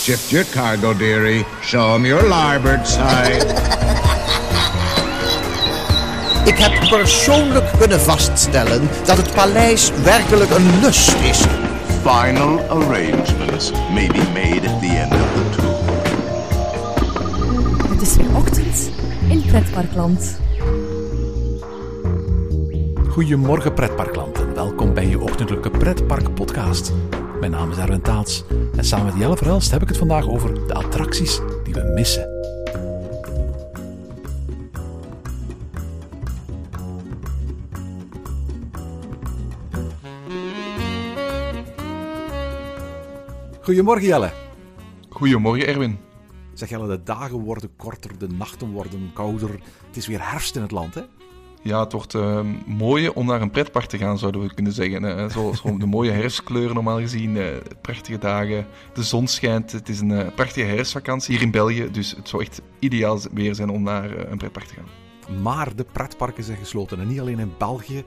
Shift your cargo, dearie. Show 'em your larboard side. Ik heb persoonlijk kunnen vaststellen dat het paleis werkelijk een lust is. Final arrangements may be made at the end of the tour. Het is weer ochtend in Pretparkland. Goedemorgen pretparkland en welkom bij je ochtendelijke pretpark podcast. Mijn naam is Erwin Taats en samen met Jelle Verhelst heb ik het vandaag over de attracties die we missen. Goedemorgen Jelle. Goedemorgen Erwin. Zeg Jelle, de dagen worden korter, de nachten worden kouder. Het is weer herfst in het land hè? Ja, het wordt uh, mooi om naar een pretpark te gaan, zouden we kunnen zeggen. Zo, de mooie herfstkleuren normaal gezien, uh, prachtige dagen, de zon schijnt. Het is een uh, prachtige herfstvakantie hier in België, dus het zou echt ideaal weer zijn om naar een pretpark te gaan. Maar de pretparken zijn gesloten en niet alleen in België.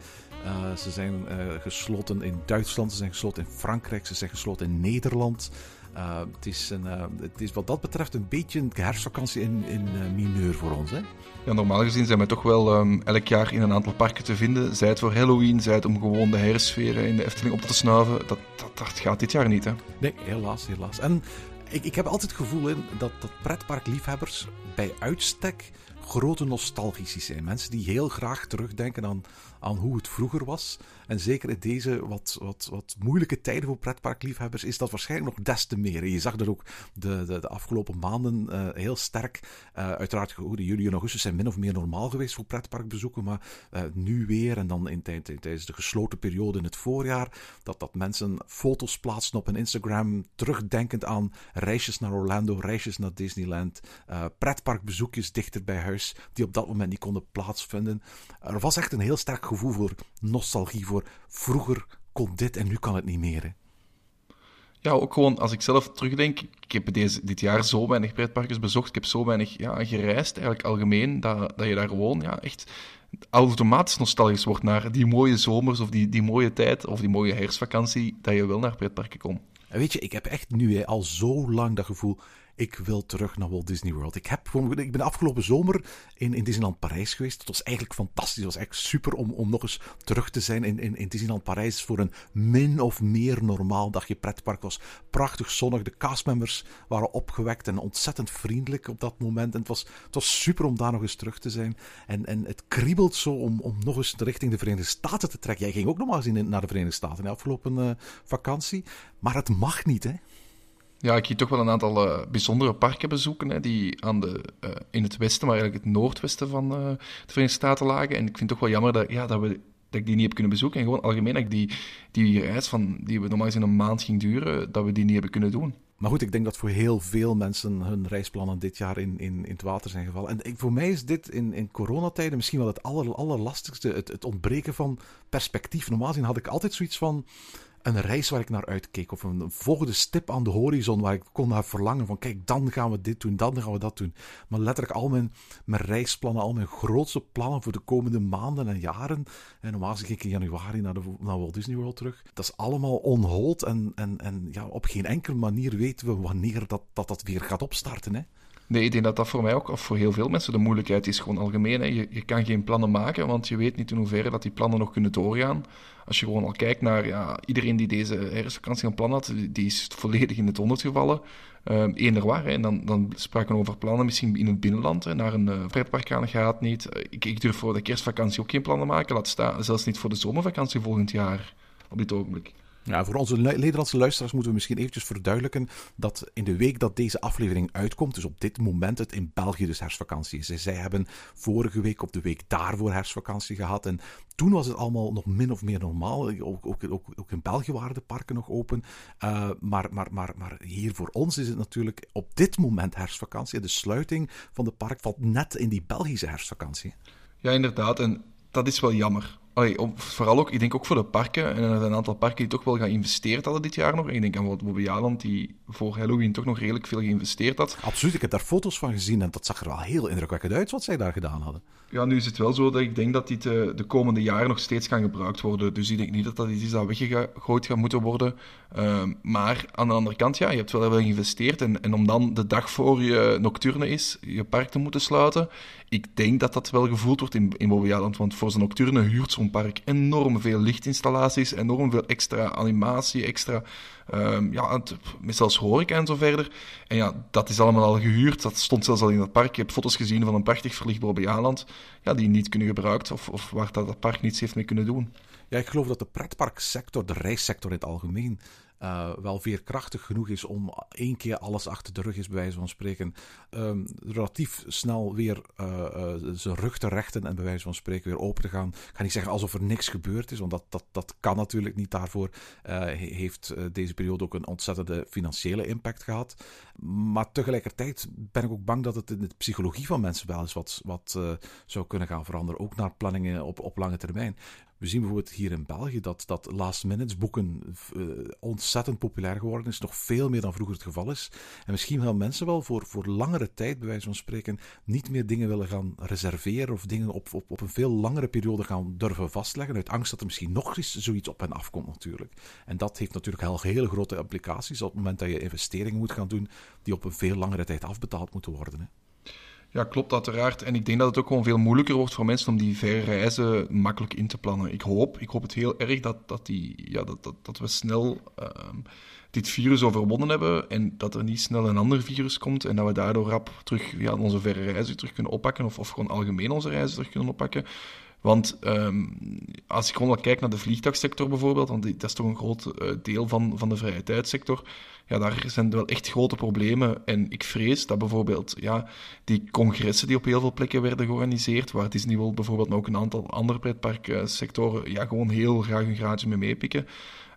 ze zijn gesloten in Duitsland, ze zijn gesloten in Frankrijk, ze zijn gesloten in Nederland. Uh, het, is een, uh, het is wat dat betreft een beetje een herfstvakantie in, in uh, mineur voor ons. Hè? Ja, normaal gezien zijn we toch wel um, elk jaar in een aantal parken te vinden. Zij het voor Halloween, zij het om gewoon de herfstsfeer in de Efteling op te snuiven. Dat, dat, dat gaat dit jaar niet, hè? Nee, helaas, helaas. En ik, ik heb altijd het gevoel in dat, dat pretparkliefhebbers bij uitstek grote nostalgici zijn. Mensen die heel graag terugdenken aan, aan hoe het vroeger was. En zeker in deze wat, wat, wat moeilijke tijden voor pretparkliefhebbers is dat waarschijnlijk nog des te meer. je zag dat ook de, de, de afgelopen maanden uh, heel sterk. Uh, uiteraard, goed, juli en augustus zijn min of meer normaal geweest voor pretparkbezoeken. Maar uh, nu weer, en dan in, tijdens de gesloten periode in het voorjaar, dat, dat mensen foto's plaatsen op hun Instagram, terugdenkend aan reisjes naar Orlando, reisjes naar Disneyland, pretparkbezoekjes dichter bij huis, die op dat moment niet konden plaatsvinden. Er was echt een heel sterk gevoel voor nostalgie, voor vroeger kon dit en nu kan het niet meer. Hè? Ja, ook gewoon als ik zelf terugdenk, ik heb deze, dit jaar zo weinig pretparkjes bezocht, ik heb zo weinig ja, gereisd, eigenlijk algemeen, dat, dat je daar gewoon ja, echt automatisch nostalgisch wordt naar die mooie zomers of die, die mooie tijd of die mooie herfstvakantie, dat je wel naar pretparken komt. En weet je, ik heb echt nu hè, al zo lang dat gevoel, ik wil terug naar Walt Disney World. Ik, heb, ik ben afgelopen zomer in, in Disneyland Parijs geweest. Het was eigenlijk fantastisch. Het was eigenlijk super om, om nog eens terug te zijn in, in, in Disneyland Parijs voor een min of meer normaal dagje pretpark. Was prachtig zonnig. De castmembers waren opgewekt en ontzettend vriendelijk op dat moment. En het was, het was super om daar nog eens terug te zijn. En, en het kriebelt zo om, om nog eens richting de Verenigde Staten te trekken. Jij ging ook nog maar eens naar de Verenigde Staten in de afgelopen uh, vakantie. Maar het mag niet, hè? Ja, ik ging toch wel een aantal uh, bijzondere parken bezoeken, hè, die aan de, uh, in het westen, maar eigenlijk het noordwesten van uh, de Verenigde Staten lagen. En ik vind het toch wel jammer dat, ja, dat, we, dat ik die niet heb kunnen bezoeken. En gewoon algemeen dat ik die, die reis van, die we normaal gezien een maand ging duren, dat we die niet hebben kunnen doen. Maar goed, ik denk dat voor heel veel mensen hun reisplannen dit jaar in, in, in het water zijn gevallen. En ik, voor mij is dit in, in coronatijden misschien wel het aller, allerlastigste. Het, het ontbreken van perspectief. Normaal gezien had ik altijd zoiets van een reis waar ik naar uitkeek. Of een volgende stip aan de horizon waar ik kon naar verlangen. Van kijk, dan gaan we dit doen, dan gaan we dat doen. Maar letterlijk al mijn, mijn reisplannen, al mijn grootste plannen voor de komende maanden en jaren. En normaal ging ik in januari naar, de, naar Walt Disney World terug. Dat is allemaal onhold. En, en, en ja, op geen enkele manier weten we wanneer dat, dat, dat weer gaat opstarten. Hè? Nee, ik denk dat dat voor mij ook, of voor heel veel mensen, de moeilijkheid is gewoon algemeen. Hè. Je, je kan geen plannen maken, want je weet niet in hoeverre dat die plannen nog kunnen doorgaan. Als je gewoon al kijkt naar ja, iedereen die deze herfstvakantie een plan had, die is volledig in het honderd gevallen. Hè. En dan, dan spraken we over plannen misschien in het binnenland. Hè. Naar een uh, pretpark gaan gaat niet. Ik, ik durf voor de kerstvakantie ook geen plannen maken. Laat staan, zelfs niet voor de zomervakantie volgend jaar, op dit ogenblik. Ja, voor onze Nederlandse luisteraars moeten we misschien eventjes verduidelijken dat in de week dat deze aflevering uitkomt, dus op dit moment het in België dus herfstvakantie is. Zij hebben vorige week of de week daarvoor herfstvakantie gehad en toen was het allemaal nog min of meer normaal. Ook, ook, ook, ook in België waren de parken nog open. Uh, maar, maar, maar, maar hier voor ons is het natuurlijk op dit moment herfstvakantie. De sluiting van de park valt net in die Belgische herfstvakantie. Ja, inderdaad. En dat is wel jammer. Allee, om- vooral ook, ik denk ook voor de parken, en er zijn een aantal parken die toch wel gaan investeerd hadden dit jaar nog. Ik denk aan bijvoorbeeld Bobby Aland, die voor Halloween toch nog redelijk veel geïnvesteerd had. Absoluut, ik heb daar foto's van gezien en dat zag er wel heel indrukwekkend uit wat zij daar gedaan hadden. Ja, nu is het wel zo dat ik denk dat dit eh, de komende jaren nog steeds kan gebruikt worden. Dus ik denk niet dat dat iets is dat weggegooid gaat moeten worden. Ehm, maar aan de andere kant, ja, je hebt wel wel geïnvesteerd. En, en om dan de dag voor je nocturne is, je park te moeten sluiten. Ik denk dat dat wel gevoeld wordt in, in Bobby Island. Want voor zijn nocturne huurt zo'n park enorm veel lichtinstallaties, enorm veel extra animatie, extra, ehm, ja, zelfs horeca en zo verder. En ja, dat is allemaal al gehuurd. Dat stond zelfs al in het park. Ik heb foto's gezien van een prachtig verlicht Bobby Island, ja, die niet kunnen gebruikt of, of waar dat het park niets heeft mee kunnen doen. Ja, ik geloof dat de pretparksector, de reissector in het algemeen, eh, wel veerkrachtig genoeg is om één keer alles achter de rug is, bij wijze van spreken, ehm, relatief snel weer eh, eh, zijn rug te rechten en bij wijze van spreken weer open te gaan. Ik ga niet zeggen alsof er niks gebeurd is, want dat, dat, dat kan natuurlijk niet. Daarvoor he- heeft deze periode ook een ontzettende financiële impact gehad. Maar tegelijkertijd ben ik ook bang dat het in de psychologie van mensen wel eens wat, wat zou kunnen gaan veranderen, ook naar planningen op, op lange termijn. We zien bijvoorbeeld hier in België dat, dat last minutes boeken eh, ontzettend populair geworden is. Nog veel meer dan vroeger het geval is. En misschien gaan mensen wel voor, voor langere tijd, bij wijze van spreken, niet meer dingen willen gaan reserveren of dingen op, op, op een veel langere periode gaan durven vastleggen. Uit angst dat er misschien nog eens zoiets op hen afkomt natuurlijk. En dat heeft natuurlijk heel, hele grote implicaties op het moment dat je investeringen moet gaan doen die op een veel langere tijd afbetaald moeten worden. Hè. Ja, klopt uiteraard. En ik denk dat het ook gewoon veel moeilijker wordt voor mensen om die verre reizen makkelijk in te plannen. Ik hoop, ik hoop het heel erg dat, dat, die, ja, dat, dat, dat we snel ehm, dit virus overwonnen hebben en dat er niet snel een ander virus komt en dat we daardoor rap terug ja, onze verre reizen terug kunnen oppakken of, of gewoon algemeen onze reizen terug kunnen oppakken. Want ehm, als ik gewoon kijk naar de vliegtuigsector bijvoorbeeld, want dat is toch een groot eh, deel van, van de vrije tijdsector, ja, daar zijn wel echt grote problemen. En ik vrees dat bijvoorbeeld ja, die congressen die op heel veel plekken werden georganiseerd, waar Disney World bijvoorbeeld, maar ook een aantal andere pretparksectoren, ja, gewoon heel graag een graadje mee meepikken.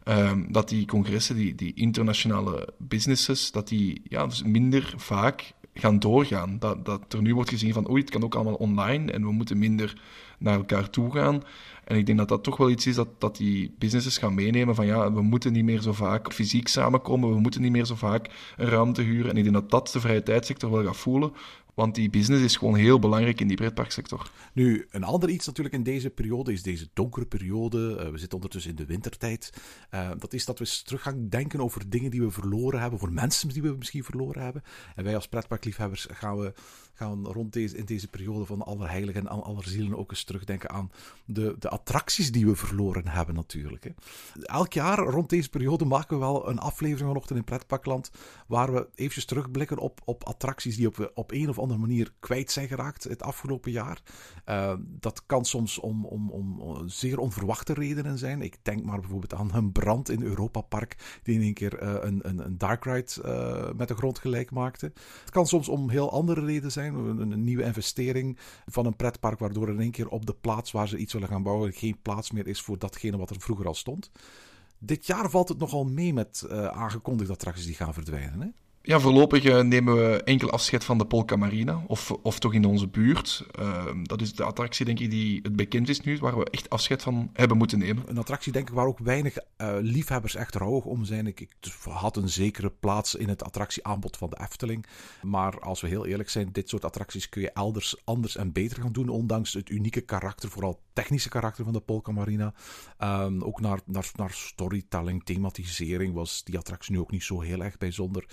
Ehm, dat die congressen, die, die internationale businesses, dat die ja, dus minder vaak gaan doorgaan. Dat, dat er nu wordt gezien van, oei, het kan ook allemaal online en we moeten minder naar elkaar toe gaan. En ik denk dat dat toch wel iets is dat, dat die businesses gaan meenemen van, ja, we moeten niet meer zo vaak fysiek samenkomen, we moeten niet meer zo vaak een ruimte huren. En ik denk dat dat de vrije tijdsector wel gaat voelen, want die business is gewoon heel belangrijk in die pretparksector. Nu, een ander iets natuurlijk in deze periode is deze donkere periode. Eh, we zitten ondertussen in de wintertijd. Eh, dat is dat we terug gaan denken over dingen die we verloren hebben, voor mensen die we misschien verloren hebben. En wij als pretparkliefhebbers gaan we gaan rond deze, in deze periode van Allerheiligen en Allerzielen ook eens terugdenken aan de, de attracties die we verloren hebben natuurlijk. Hè. Elk jaar rond deze periode maken we wel een aflevering vanochtend in Pretparkland waar we eventjes terugblikken op, op attracties die op, op een of andere manier kwijt zijn geraakt het afgelopen jaar. Uh, dat kan soms om, om, om zeer onverwachte redenen zijn. Ik denk maar bijvoorbeeld aan een brand in Europa Park die in één keer uh, een, een, een dark ride uh, met de grond gelijk maakte. Het kan soms om heel andere redenen zijn. Een, nieuwe investering van een pretpark waardoor in één keer op de plaats waar ze iets willen gaan bouwen geen plaats meer is voor datgene wat er vroeger al stond. Dit jaar valt het nogal mee met uh, aangekondigde attracties die gaan verdwijnen. Hè? Ja, voorlopig uh, nemen we enkel afscheid van de Polka Marina, of, of toch in onze buurt. Uh, dat is de attractie, denk ik, die het bekend is nu, waar we echt afscheid van hebben moeten nemen. Een attractie, denk ik, waar ook weinig uh, liefhebbers echt rouwig om zijn. Ik, had een zekere plaats in het attractieaanbod van de Efteling. Maar als we heel eerlijk zijn, dit soort attracties kun je elders anders en beter gaan doen, ondanks het unieke karakter, vooral technische karakter van de Polka Marina. Um, ook naar, naar, naar storytelling, thematisering was die attractie nu ook niet zo heel erg bijzonder.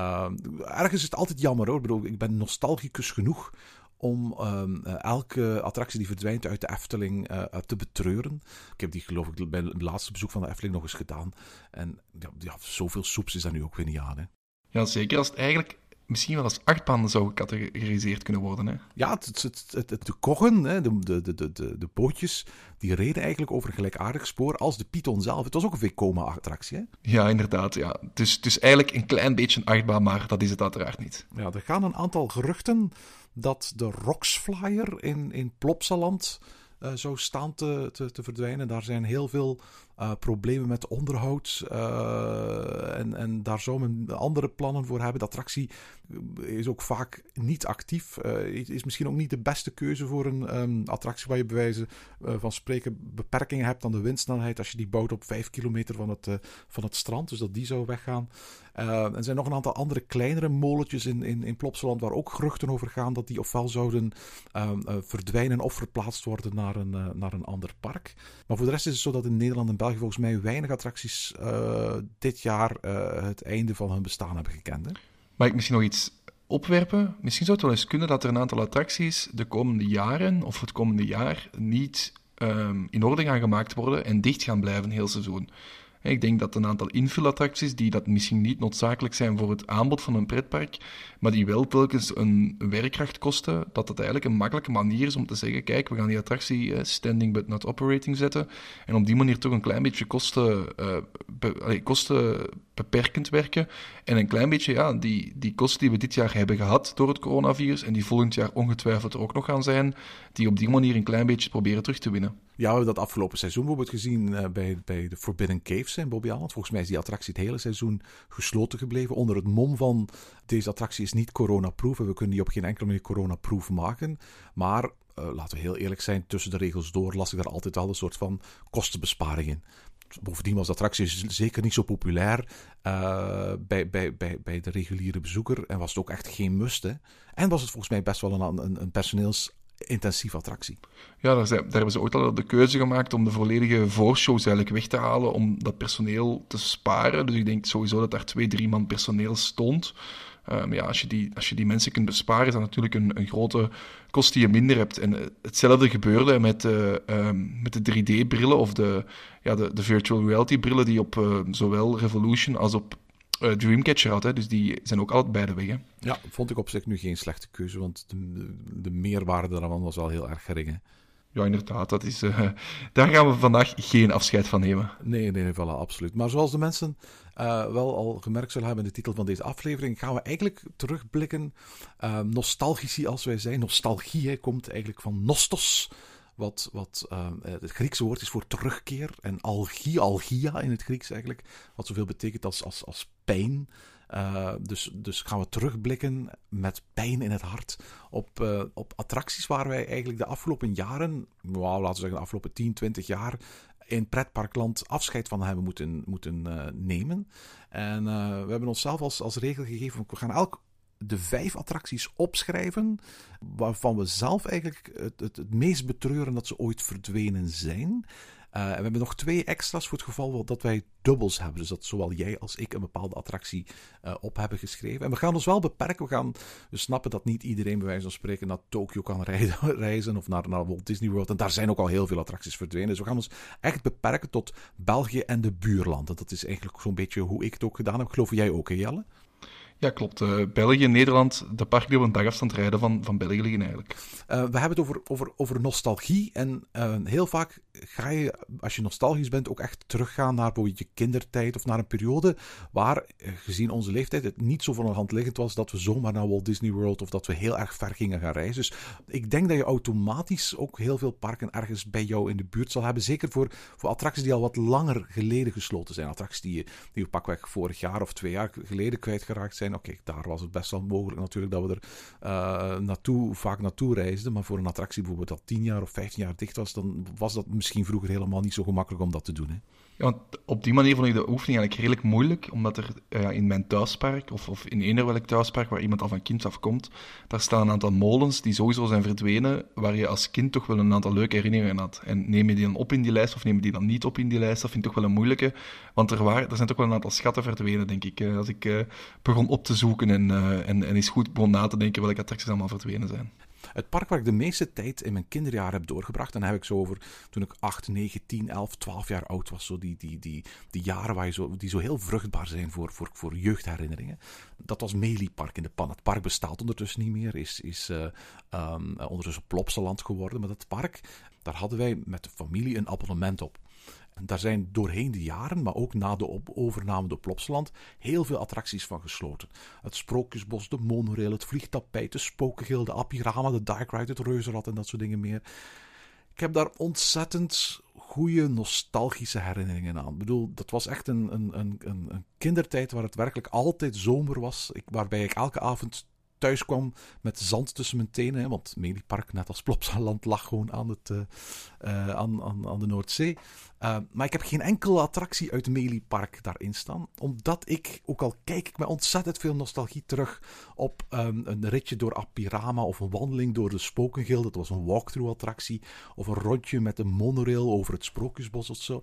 Uh, ergens is het altijd jammer hoor. Ik, bedoel, ik ben nostalgicus genoeg om um, uh, elke attractie die verdwijnt uit de Efteling uh, te betreuren. Ik heb die geloof ik bij het laatste bezoek van de Efteling nog eens gedaan. En ja, ja zoveel soeps is daar nu ook weer niet aan. Hè. Ja, zeker als het eigenlijk misschien wel als achtbaan zou gecategoriseerd kunnen worden. Hè? Ja, het, het, het, het de koggen, hè, de, de, de, de, de bootjes, die reden eigenlijk over een gelijkaardig spoor als de Python zelf. Het was ook een Vekoma-attractie, hè? Ja, inderdaad. Ja. Dus het is eigenlijk een klein beetje een achtbaan, maar dat is het uiteraard niet. Ja, er gaan een aantal geruchten dat de Roxflyer in, in Plopsaland uh, zou staan te, te, te, verdwijnen. Daar zijn heel veel eh, problemen met onderhoud. eh, en, en daar zou men andere plannen voor hebben. De attractie is ook vaak niet actief. Eh, is is misschien ook niet de beste keuze voor een ehm, attractie waar je bij wijze eh, van spreken beperkingen hebt aan de windsnelheid als je die bouwt op 5 kilometer van het, eh, van het strand. Dus dat die zou weggaan. Eh, er zijn nog een aantal andere kleinere molentjes in, in, in Plopsaland waar ook geruchten over gaan dat die ofwel zouden ehm, eh, verdwijnen of verplaatst worden naar een, eh, naar een ander park. Maar voor de rest is het zo dat in Nederland en België volgens mij weinig attracties eh, dit jaar eh, het einde van hun bestaan hebben gekend. Hè? Mag ik misschien nog iets opwerpen? Misschien zou het wel eens kunnen dat er een aantal attracties de komende jaren, of het komende jaar, niet ehm, in orde gaan gemaakt worden en dicht gaan blijven heel seizoen. Ik denk dat een aantal invulattracties, die dat misschien niet noodzakelijk zijn voor het aanbod van een pretpark, maar die wel telkens een werkkracht kosten, dat dat eigenlijk een makkelijke manier is om te zeggen, kijk, we gaan die attractie eh, standing but not operating zetten, en op die manier toch een klein beetje kosten, eh, kosten beperkend werken, en een klein beetje, ja, die, die kosten die we dit jaar hebben gehad door het coronavirus, en die volgend jaar ongetwijfeld er ook nog gaan zijn, die op die manier een klein beetje proberen terug te winnen. Ja, we hebben dat afgelopen seizoen bijvoorbeeld gezien eh, bij, bij de Forbidden Caves in Bobby Island. Volgens mij is die attractie het hele seizoen gesloten gebleven. Onder het mom van deze attractie is niet corona-proof. En we kunnen die op geen enkele manier corona-proof maken. Maar eh, laten we heel eerlijk zijn, tussen de regels door las ik daar altijd al een soort van kostenbesparing in. Bovendien was de attractie zeker niet zo populair eh, bij, bij, bij, bij de reguliere bezoeker. En was het ook echt geen must. Hè. En was het volgens mij best wel een, een, een personeelsintensieve attractie. Ja, daar, zijn- daar hebben ze ooit al de keuze gemaakt om de volledige voorshows eigenlijk weg te halen, om dat personeel te sparen. Dus ik denk sowieso dat daar twee, drie man personeel stond. Ehm, ja, als je, die, als je die mensen kunt besparen, is dat natuurlijk een, een grote kost die je minder hebt. En eh, hetzelfde gebeurde met, de, ehm, met de 3D-brillen of de, ja, de, de virtual reality-brillen die op eh, zowel Revolution als op eh, Dreamcatcher had. Hè. Dus die zijn ook altijd beide weg. Hè. Ja, vond ik op zich nu geen slechte keuze, want de, de, de meerwaarde daarvan was wel heel erg gering. hè. Ja, inderdaad. Dat is, eh, daar gaan we vandaag geen afscheid van nemen. Nee, nee, nee, voilà, absoluut. Maar zoals de mensen eh, wel al gemerkt zullen hebben in de titel van deze aflevering, gaan we eigenlijk terugblikken. eh, nostalgici als wij zijn. Nostalgie hè, komt eigenlijk van nostos. Wat, wat eh, het Griekse woord is voor terugkeer. En algie, algia in het Grieks eigenlijk. Wat zoveel betekent als, als, als pijn. Eh, dus, dus gaan we terugblikken met pijn in het hart op, eh, op attracties waar wij eigenlijk de afgelopen jaren, nou, laten we zeggen de afgelopen 10, 20 jaar, in pretparkland afscheid van hebben moeten, moeten nemen. En we hebben onszelf als, als regel gegeven, we gaan elk de vijf attracties opschrijven waarvan we zelf eigenlijk het, het, het meest betreuren dat ze ooit verdwenen zijn. Uh, en we hebben nog twee extra's voor het geval dat wij dubbels hebben. Dus dat zowel jij als ik een bepaalde attractie uh, op hebben geschreven. En we gaan ons wel beperken. We, gaan, we snappen dat niet iedereen bij wijze van spreken naar Tokio kan reizen of naar, naar Walt Disney World. En daar zijn ook al heel veel attracties verdwenen. Dus we gaan ons echt beperken tot België en de buurlanden. Dat is eigenlijk zo'n beetje hoe ik het ook gedaan heb. Geloof jij ook, Jelle? Ja, klopt. Uh, België Nederland, de parken die op een dagafstand rijden van, van België liggen eigenlijk. Uh, we hebben het over, over, over nostalgie. En uh, heel vaak ga je, als je nostalgisch bent, ook echt teruggaan naar bijvoorbeeld je kindertijd of naar een periode waar, eh, gezien onze leeftijd, het niet zo van de hand liggend was dat we zomaar naar Walt Disney World of dat we heel erg ver gingen gaan reizen. Dus ik denk dat je automatisch ook heel veel parken ergens bij jou in de buurt zal hebben. Zeker voor, voor attracties die al wat langer geleden gesloten zijn. Attracties die je, die je pakweg vorig jaar of twee jaar geleden kwijtgeraakt zijn. Oké, daar was het best wel mogelijk natuurlijk dat we er uh, naartoe, vaak naartoe reisden. Maar voor een attractie bijvoorbeeld dat 10 jaar of 15 jaar dicht was, dan was dat misschien vroeger helemaal niet zo gemakkelijk om dat te doen. Hè? Want op die manier vond ik de oefening eigenlijk redelijk moeilijk, omdat er uh, in mijn thuispark, of, of in eender welk thuispark waar iemand al van kind af komt, daar staan een aantal molens die sowieso zijn verdwenen, waar je als kind toch wel een aantal leuke herinneringen had. En neem je die dan op in die lijst, of neem je die dan niet op in die lijst, dat vind ik toch wel een moeilijke, want er, waren, er zijn toch wel een aantal schatten verdwenen, denk ik, als ik uh, begon op te zoeken en, en, en eens goed begon na te denken welke attracties allemaal verdwenen zijn. Het park waar ik de meeste tijd in mijn kinderjaren heb doorgebracht, en dan heb ik zo over toen ik 8, 9, 10, 11, 12 jaar oud was. Zo die, die, die, die jaren waar je zo, die zo heel vruchtbaar zijn voor, voor, voor jeugdherinneringen. Dat was Melie Park in de Pan. Het park bestaat ondertussen niet meer, is, is uh, um, ondertussen Plopsaland geworden. Maar dat park, daar hadden wij met de familie een abonnement op. Daar zijn doorheen de jaren, maar ook na de overname door Plopsaland, heel veel attracties van gesloten. Het Sprookjesbos, de monorail, het vliegtapijt, de Spokengil, de Apirama, de Dark Ride, het Reuzenrad en dat soort dingen meer. Ik heb daar ontzettend goede nostalgische herinneringen aan. Ik bedoel, dat was echt een, een, een, een kindertijd waar het werkelijk altijd zomer was. Waarbij ik elke avond thuis kwam met zand tussen mijn tenen. Hè, want Meliepark, net als Plopsaland, lag gewoon aan, het, uh, uh, aan, aan, aan de Noordzee. Uh, maar ik heb geen enkele attractie uit Meliepark daarin staan. Omdat ik, ook al kijk ik met ontzettend veel nostalgie terug op um, een ritje door Apirama of een wandeling door de Spokengilde. Dat was een walkthrough attractie. Of een rondje met een monorail over het Sprookjesbos of zo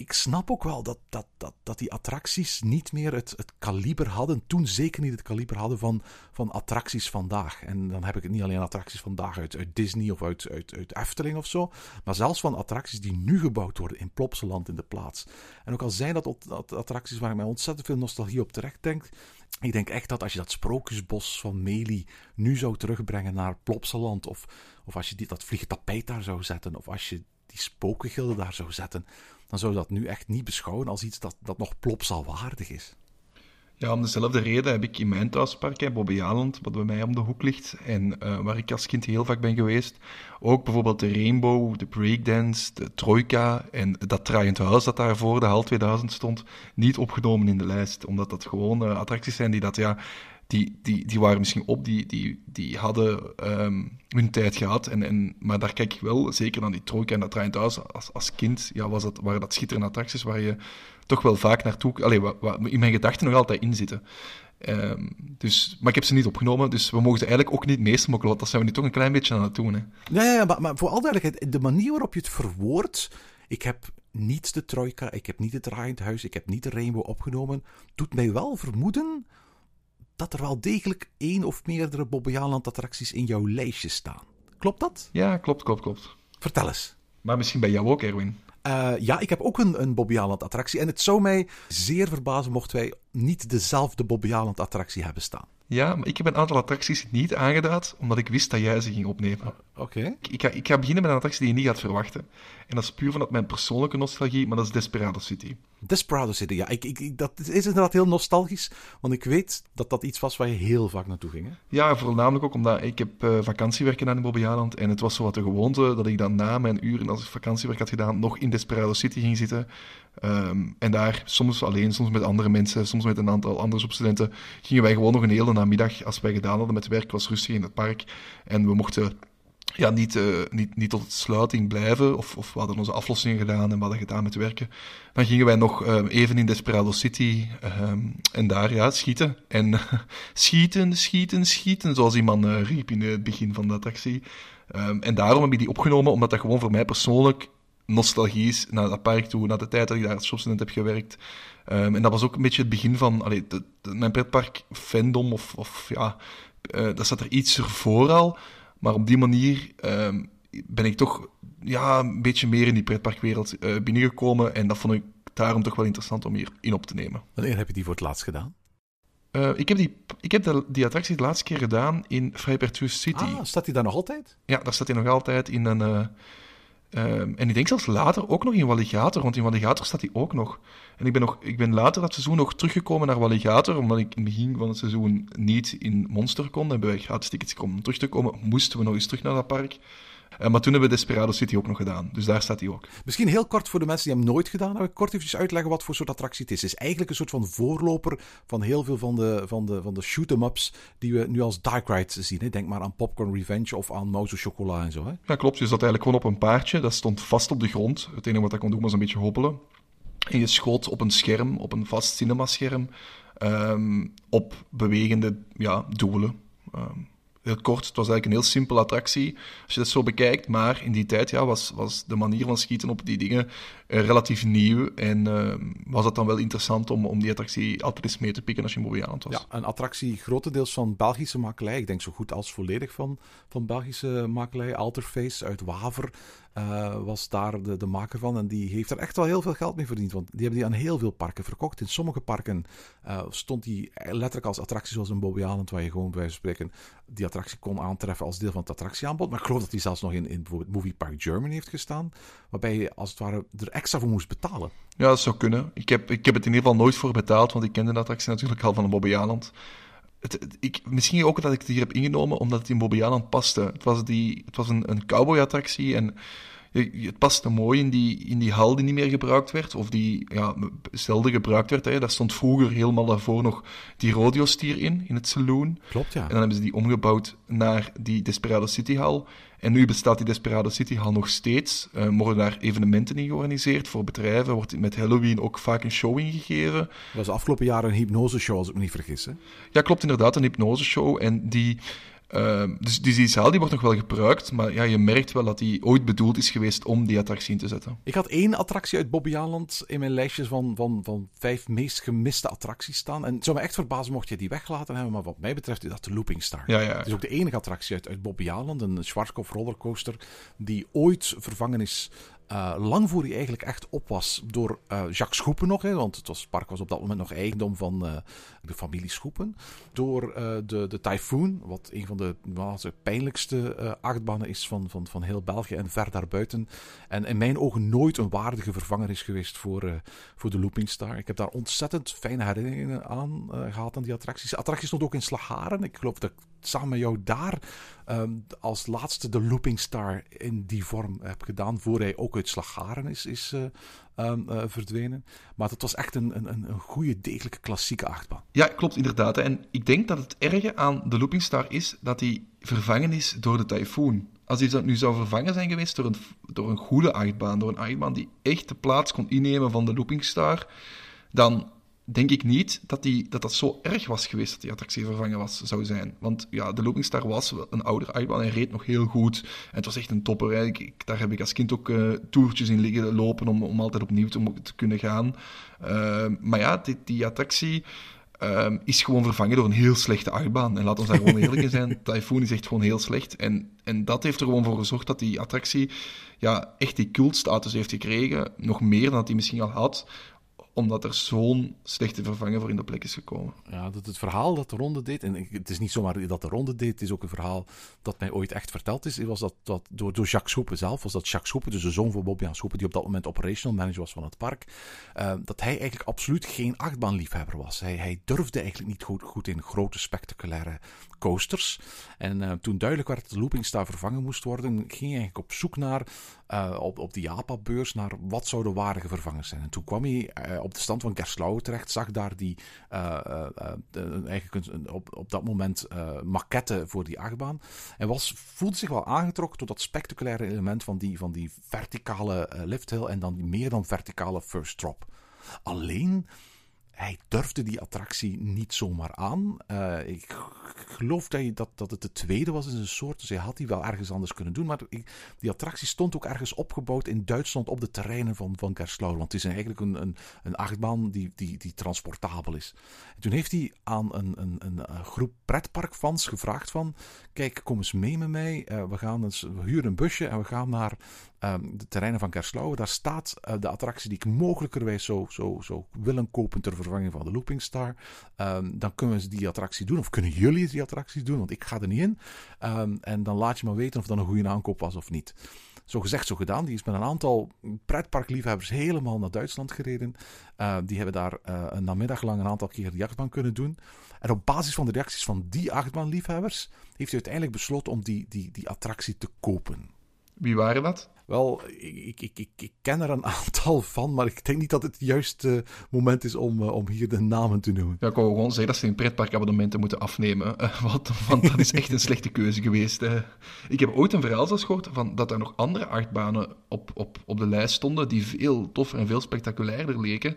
ik snap ook wel dat, dat, dat, dat die attracties niet meer het, het kaliber hadden. Toen zeker niet het kaliber hadden van, van attracties vandaag. En dan heb ik het niet alleen attracties vandaag uit, uit Disney of uit, uit, uit Efteling of zo. Maar zelfs van attracties die nu gebouwd worden in Plopsaland in de plaats. En ook al zijn dat attracties waar ik mij ontzettend veel nostalgie op terecht denk. Ik denk echt dat als je dat sprookjesbos van Meli nu zou terugbrengen naar Plopsaland. Of, of als je die, dat vliegtapijt daar zou zetten. Of als je die spokengilde daar zou zetten dan zou dat nu echt niet beschouwen als iets dat, dat nog plopsalwaardig is. Ja, om dezelfde reden heb ik in mijn thuispark, Bobby Aland, wat bij mij om de hoek ligt en uh, waar ik als kind heel vaak ben geweest, ook bijvoorbeeld de Rainbow, de Breakdance, de Troika en dat draaiend huis dat daar voor de HAL 2000 stond, niet opgenomen in de lijst. Omdat dat gewoon uh, attracties zijn die dat, ja, die, die, die waren misschien op, die, die, die hadden um, hun tijd gehad. En, en, maar daar kijk ik wel, zeker aan die trojka en dat draaiend thuis, als, als kind, ja, was dat, waren dat schitterende attracties waar je toch wel vaak naartoe... Allee, waar, in mijn gedachten nog altijd in zitten. Um, dus, maar ik heb ze niet opgenomen, dus we mogen ze eigenlijk ook niet meesmokkelen, want dat zijn we nu toch een klein beetje aan het doen. Hè. Ja, ja, maar, maar voor al duidelijkheid, de manier waarop je het verwoordt, ik heb niet de trojka, ik heb niet het draaiend huis, ik heb niet de rainbow opgenomen, doet mij wel vermoeden dat er wel degelijk één of meerdere Bobbejaanland-attracties in jouw lijstje staan. Klopt dat? Ja, klopt, klopt, klopt. Vertel eens. Maar misschien bij jou ook, Erwin. Uh, ja, ik heb ook een, een Bobbejaanland-attractie. En het zou mij zeer verbazen mochten wij niet dezelfde Bobbejaanland-attractie hebben staan. Ja, maar ik heb een aantal attracties niet aangedaad, omdat ik wist dat jij ze ging opnemen. Oh, oké. Ik, ik, ga, ik ga beginnen met een attractie die je niet gaat verwachten. En dat is puur vanuit mijn persoonlijke nostalgie, maar dat is Desperado City. Desperado City, ja. Ik, ik, dat is inderdaad heel nostalgisch, want ik weet dat dat iets was waar je heel vaak naartoe ging. Hè? Ja, voornamelijk ook omdat ik heb uh, vakantiewerken aan in Bobbejaanland en het was zo wat de gewoonte dat ik dan na mijn uren als ik vakantiewerk had gedaan nog in Desperado City ging zitten. Um, en daar, soms alleen, soms met andere mensen, soms met een aantal andere studenten, gingen wij gewoon nog een hele namiddag, als wij gedaan hadden met werk, was rustig in het park. En we mochten ja, niet, uh, niet, niet tot sluiting blijven, of, of we hadden onze aflossingen gedaan en we hadden gedaan met werken. Dan gingen wij nog uh, even in Desperado City um, en daar ja, schieten. En schieten, schieten, schieten, zoals die man uh, riep in het begin van de attractie. En daarom heb ik die opgenomen, omdat dat gewoon voor mij persoonlijk nostalgie is naar dat park toe, naar de tijd dat ik daar als shopstudent heb gewerkt. Um, en dat was ook een beetje het begin van allee, de, de, mijn pretpark fandom, of, of ja, uh, dat zat er iets ervoor al. Maar op die manier um, ben ik toch ja, een beetje meer in die pretparkwereld uh, binnengekomen. En dat vond ik daarom toch wel interessant om hier in op te nemen. Wanneer heb je die voor het laatst gedaan? Uh, ik heb, die, ik heb de, die attractie de laatste keer gedaan in Vrijpertus City. Ah, staat die daar nog altijd? Ja, daar staat hij nog altijd in een... Um, en ik denk zelfs later ook nog in Walligator, want in Walligator staat hij ook nog. En ik ben, nog, ik ben later dat seizoen nog teruggekomen naar Walligator, omdat ik in het begin van het seizoen niet in Monster kon. Hebben wij gratis tickets om terug te komen. Moesten we nog eens terug naar dat park. Uh, maar toen hebben we Desperado City ook nog gedaan. Dus daar staat hij ook. Misschien heel kort voor de mensen die hem nooit gedaan hebben. Kort even uitleggen wat voor soort attractie het is. Het is eigenlijk een soort van voorloper van heel veel van de, van de, van de shoot-em-ups die we nu als Dark Ride zien. Hè. Denk maar aan Popcorn Revenge of aan Mouse Chocola en zo. Hè. Ja, klopt. Je zat eigenlijk gewoon op een paardje. Dat stond vast op de grond. Het enige wat dat kon doen was een beetje hoppelen. En je schoot op een scherm, op een vast cinemascherm, um, op bewegende ja, doelen. Um, heel kort. Het was eigenlijk een heel simpele attractie, als je dat zo bekijkt. Maar in die tijd ja, was, was de manier van schieten op die dingen relatief nieuw. En uh, was het dan wel interessant om, om die attractie altijd eens mee te pikken als je aan het was. Ja, een attractie grotendeels van Belgische makelij. Ik denk zo goed als volledig van, van Belgische makelij. Alterface uit Waver uh, was daar de, de maker van. En die heeft er echt wel heel veel geld mee verdiend. Want die hebben die aan heel veel parken verkocht. In sommige parken stond die letterlijk als attractie zoals een Bobby Island, waar je gewoon bij spreken die attractie kon aantreffen als deel van het attractieaanbod. Maar ik geloof dat die zelfs nog in, in bijvoorbeeld Movie Park Germany heeft gestaan. Waarbij je als het ware er extra voor moest betalen. Ja, dat zou kunnen. Ik heb, ik heb het in ieder geval nooit voor betaald, want ik kende de attractie natuurlijk al van een Bobby Island. het, het- ik, misschien ook dat ik het hier heb ingenomen omdat het in Bobbejaanland paste. Het was, die, het was een, een cowboy-attractie en het paste mooi in die, in die hal die niet meer gebruikt werd, of die ja, zelden gebruikt werd. Hè. Daar stond vroeger helemaal daarvoor nog die rodeo-stier in, in het saloon. Klopt, ja. En dan hebben ze die omgebouwd naar die Desperado City Hall. En nu bestaat die Desperado City Hall nog steeds. Eh worden daar evenementen in georganiseerd voor bedrijven. Wordt met Halloween ook vaak een show ingegeven. Dat was de afgelopen jaren een hypnoseshow, als ik me niet vergis. Hè? Ja, klopt inderdaad, een hypnoseshow. En die, eh, dus die, zaal die wordt nog wel gebruikt, maar ja, je merkt wel dat die ooit bedoeld is geweest om die attractie in te zetten. Ik had één attractie uit Bobbejaanland in mijn lijstjes van, van, van vijf meest gemiste attracties staan. En het zou me echt verbazen mocht je die weggelaten hebben, maar wat mij betreft is dat de Looping Star. Ja, ja. Het is ook de enige attractie uit, uit Bobbejaanland, een Schwarzkopf rollercoaster, die ooit vervangen is, eh, lang voor hij eigenlijk echt op was, door eh, Jacques Schoepen nog. Hè, want het, was, park was op dat moment nog eigendom van eh, de familie Schoepen. Door de, de Typhoon, wat een van de de pijnlijkste eh, achtbanen is van, van, van heel België en ver daarbuiten. En in mijn ogen nooit een waardige vervanger is geweest voor, voor de Looping Star. Ik heb daar ontzettend fijne herinneringen aan eh, gehad aan die attracties. De attractie stond ook in Slagharen. Ik geloof dat samen jou daar ehm, als laatste de Looping Star in die vorm heb gedaan. Voor hij ook uit Slagharen is, is eh, ehm, eh, verdwenen. Maar het was echt een, een, een goede, degelijke klassieke achtbaan. Ja, klopt inderdaad. En ik denk dat het erge aan de Looping Star is dat die vervangen is door de Typhoon. Als zou- nu zou vervangen zijn geweest door een, door een goede achtbaan, door een achtbaan die echt de plaats kon innemen van de Looping Star, dan denk ik niet dat, die, dat dat zo erg was geweest dat die attractie vervangen was, zou zijn. Want ja, de Looping Star was een oudere achtbaan en reed nog heel goed. En het was echt een topper. hè. Ik, daar heb ik als kind ook eh, toertjes in liggen lopen om, om altijd opnieuw te, kunnen gaan. Eh, maar ja, die, die attractie ehm, is gewoon vervangen door een heel slechte achtbaan. En laat ons daar gewoon eerlijk in zijn. Typhoon is echt gewoon heel slecht. En, en dat heeft er gewoon voor gezorgd dat die attractie ja, echt die cultstatus heeft gekregen. Nog meer dan dat hij misschien al had omdat er zo'n slechte vervanger voor in de plek is gekomen. Ja, dat het verhaal dat de ronde deed, en het is niet zomaar dat de ronde deed, het is ook een verhaal dat mij ooit echt verteld is, was dat, dat door, Jacques Schoepen zelf, was dat Jacques Schoepen, dus de zoon van Bob-Jan Schoepen, die op dat moment operational manager was van het park, eh, dat hij eigenlijk absoluut geen achtbaanliefhebber was. Hij, hij durfde eigenlijk niet goed, goed in grote, spectaculaire coasters. En eh, toen duidelijk werd dat de Looping vervangen moest worden, ging hij eigenlijk op zoek naar, eh, op, op de Japa-beurs, naar wat zouden waardige vervangers zijn. En toen kwam hij eh, op de stand van Gerstlauwe terecht, zag daar die, eh, eigenlijk een, op, op dat moment maquette voor die achtbaan. En was, voelde zich wel aangetrokken tot dat spectaculaire element van die, van die verticale lifthill en dan die meer dan verticale first drop. Alleen, hij durfde die attractie niet zomaar aan. Eh, ik geloof dat, dat, dat het de tweede was in zijn soort, dus hij had die wel ergens anders kunnen doen. Maar die attractie stond ook ergens opgebouwd in Duitsland op de terreinen van, van Gerstlauer. Want het is eigenlijk een, een, een achtbaan die, die, die transportabel is. En toen heeft hij aan een, een, een, groep pretparkfans gevraagd van... Kijk, kom eens mee met mij. Eh, we, gaan we huren een busje en we gaan naar ehm, de terreinen van Gerstlauer. Daar staat eh, de attractie die ik mogelijkerwijs zou, zou, zou willen kopen ter vervanging van de Looping Star. Ehm, dan kunnen we die attractie doen. Of kunnen jullie die attractie doen? Want ik ga er niet in. Ehm, en dan laat je maar weten of dat een goede aankoop was of niet. Zo gezegd, zo gedaan. Die is met een aantal pretparkliefhebbers helemaal naar Duitsland gereden. Die hebben daar eh, een namiddag lang een aantal keer die achtbaan kunnen doen. En op basis van de reacties van die achtbaanliefhebbers heeft hij uiteindelijk besloten om die, die, die attractie te kopen. Wie waren dat? Wel, ik, ik, ik, ik ken er een aantal van, maar ik denk niet dat het het juiste moment is om, eh, om hier de namen te noemen. Ja, ik wou gewoon zeggen dat ze hun pretparkabonnementen moeten afnemen. eh, want, want dat is echt een slechte keuze geweest. eh. Ik heb ooit een verhaal zelfs gehoord van dat er nog andere achtbanen op, op, op de lijst stonden die veel toffer en veel spectaculairder leken.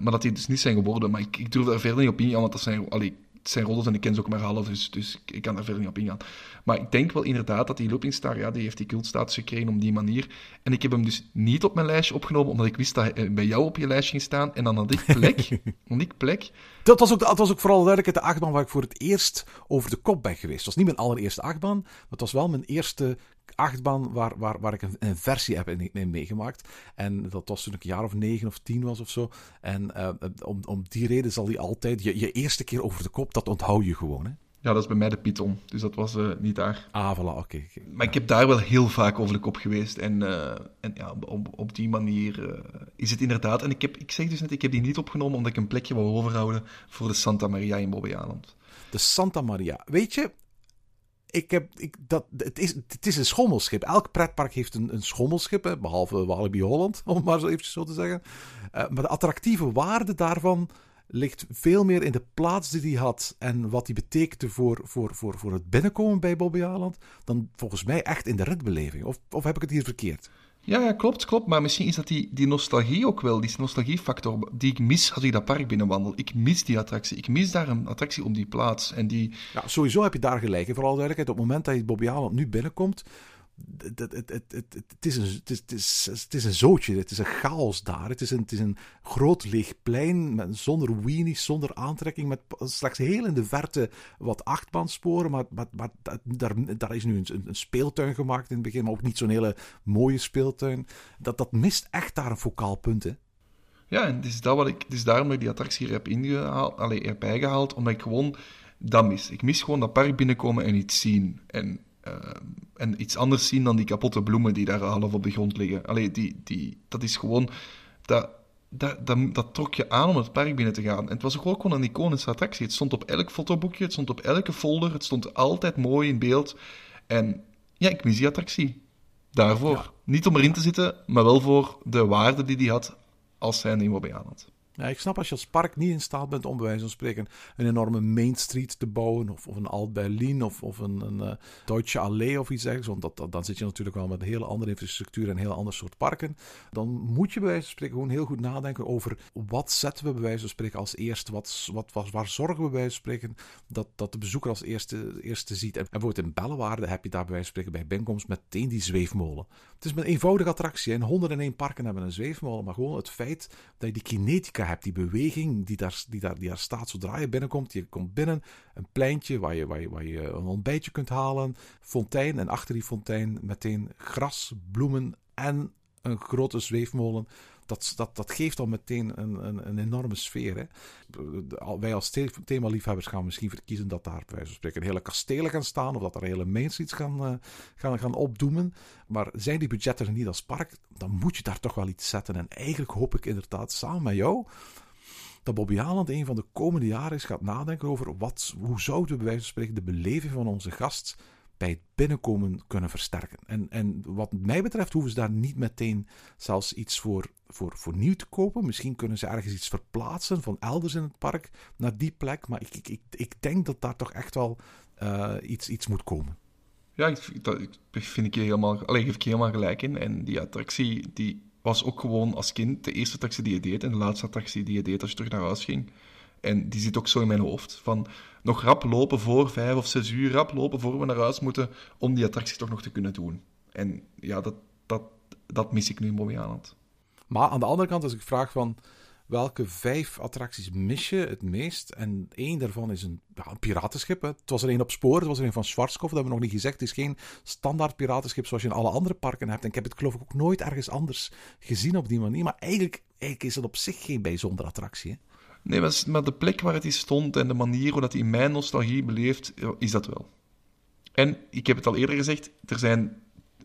maar dat die dus niet zijn geworden. Maar ik, ik durf daar verder niet op ingaan, want dat zijn, allee, het zijn roddels en ik ken ze ook maar half, dus, dus ik kan daar verder niet op ingaan. Maar ik denk wel inderdaad dat die Looping Star, ja, die heeft die cultstatus gekregen op die manier. En ik heb hem dus niet op mijn lijstje opgenomen, omdat ik wist dat hij eh, bij jou op je lijstje ging staan. En dan had ik plek, had ik plek Dat was, ook, dat was ook vooral duidelijk de achtbaan waar ik voor het eerst over de kop ben geweest. Het was niet mijn allereerste achtbaan, maar het was wel mijn eerste achtbaan waar, waar, waar ik een, een versie heb in, in meegemaakt. En dat was toen ik een jaar of negen of tien was of zo. En eh, om, om die reden zal die altijd, je, je eerste keer over de kop, dat onthoud je gewoon. Hè? Ja, dat is bij mij de Python, dus dat was eh, niet daar. Ah, voilà, oké. Maar ik heb daar wel heel vaak over de kop geweest. En, eh, en ja, op, op die manier eh, is het inderdaad. En ik, heb, ik zeg dus net, ik heb die niet opgenomen omdat ik een plekje wou overhouden voor de Santa Maria in Bobbejaanland. De Santa Maria. Weet je, ik heb, ik, dat, het, is, het is een schommelschip. Elk pretpark heeft een, een schommelschip, hè, behalve Walibi Holland, om maar zo eventjes zo te zeggen. Maar de attractieve waarde daarvan ligt veel meer in de plaats die hij had en wat die betekende voor, voor, voor, voor het binnenkomen bij Bobby Aland, dan volgens mij echt in de ritbeleving. Of, of heb ik het hier verkeerd? Ja, ja, klopt, klopt. Maar misschien is dat die, die nostalgie ook wel, die nostalgiefactor die ik mis als ik dat park binnenwandel. Ik mis die attractie. Ik mis daar een attractie op die plaats. En die... Ja, sowieso heb je daar gelijk. En vooral duidelijkheid, op het moment dat je Bobby Aland nu binnenkomt, het, het, het, het, is een, het, is, het, is, het is een zootje, het is een chaos daar. Het is een, het is een groot leeg plein zonder weenies, zonder aantrekking, met slechts heel in de verte wat achtbaansporen. Maar, maar, daar, daar is nu een, een, speeltuin gemaakt in het begin, maar ook niet zo'n hele mooie speeltuin. Dat, dat mist echt daar een focaal punt, hè? Ja, en het is, dat wat ik, is daarom dat ik die attractie hier heb, ingehaald, allee, heb bijgehaald, omdat ik gewoon dat mis. Ik mis gewoon dat park binnenkomen en iets zien. En uh, en iets anders zien dan die kapotte bloemen die daar half op de grond liggen. Allee, die, die, dat is gewoon... Dat, dat, dat, dat, trok je aan om het park binnen te gaan. En het was ook gewoon een iconische attractie. Het stond op elk fotoboekje, het stond op elke folder, het stond altijd mooi in beeld. En ja, ik mis die attractie. Daarvoor. Niet om erin te zitten, maar wel voor de waarde die die had als zijn in Bobbejaanland. had. Ja, ik snap als je als park niet in staat bent om bij wijze van spreken een enorme Main Street te bouwen, of, of een Alt-Berlin, of, of een, een uh, Deutsche Allee of iets dergelijks, want dan zit je natuurlijk wel met een hele andere infrastructuur en een heel ander soort parken. Dan moet je bij wijze van spreken gewoon heel goed nadenken over wat zetten we bij wijze van spreken als eerste, wat, wat, waar zorgen we bij wijze van spreken dat, dat de bezoeker als eerste, eerste ziet. En bijvoorbeeld in Bellewaarde heb je daar bij wijze van spreken bij binnenkomst meteen die zweefmolen. Het is een eenvoudige attractie en 101 parken hebben een zweefmolen, maar gewoon het feit dat je die kinetica hebt, die beweging die daar, die, daar, die daar staat zodra je binnenkomt. Je komt binnen, een pleintje waar je, waar, je, waar je een ontbijtje kunt halen, fontein en achter die fontein meteen gras, bloemen en een grote zweefmolen dat, dat, dat geeft al meteen een, een, een enorme sfeer. Hè. Wij als themaliefhebbers gaan misschien verkiezen dat daar bij spreken hele kastelen gaan staan of dat er hele mainstreets gaan, uh, gaan, gaan opdoemen. Maar zijn die budgetten er niet als park, dan moet je daar toch wel iets zetten. En eigenlijk hoop ik inderdaad samen met jou dat Bobby Haaland een van de komende jaren eens gaat nadenken over wat, hoe zouden we bij wijze van spreken de beleving van onze gast bij het binnenkomen kunnen versterken. En, en wat mij betreft hoeven ze daar niet meteen zelfs iets voor, voor, voor nieuw te kopen. Misschien kunnen ze ergens iets verplaatsen van elders in het park naar die plek. Maar ik, ik, ik, ik denk dat daar toch echt wel uh, iets, iets moet komen. Ja, ik, dat vind ik je helemaal, alleen geef ik je helemaal gelijk in. En die attractie die was ook gewoon als kind de eerste attractie die je deed en de laatste attractie die je deed als je terug naar huis ging. En die zit ook zo in mijn hoofd. Van nog rap lopen voor vijf of zes uur, rap lopen voor we naar huis moeten, om die attractie toch nog te kunnen doen. En ja, dat, dat, dat mis ik nu in Bobby Maar aan de andere kant, als ik vraag van welke vijf attracties mis je het meest? En één daarvan is een, ja, piratenschip. Hè. Het was er één op spoor, het was er één van Schwarzkopf, dat hebben we nog niet gezegd. Het is geen standaard piratenschip zoals je in alle andere parken hebt. En ik heb het geloof ik ook nooit ergens anders gezien op die manier. Maar eigenlijk, eigenlijk is het op zich geen bijzondere attractie. Hè. Nee, maar de plek waar het hier stond en de manier hoe dat hij mijn nostalgie beleeft, is dat wel. En ik heb het al eerder gezegd, er zijn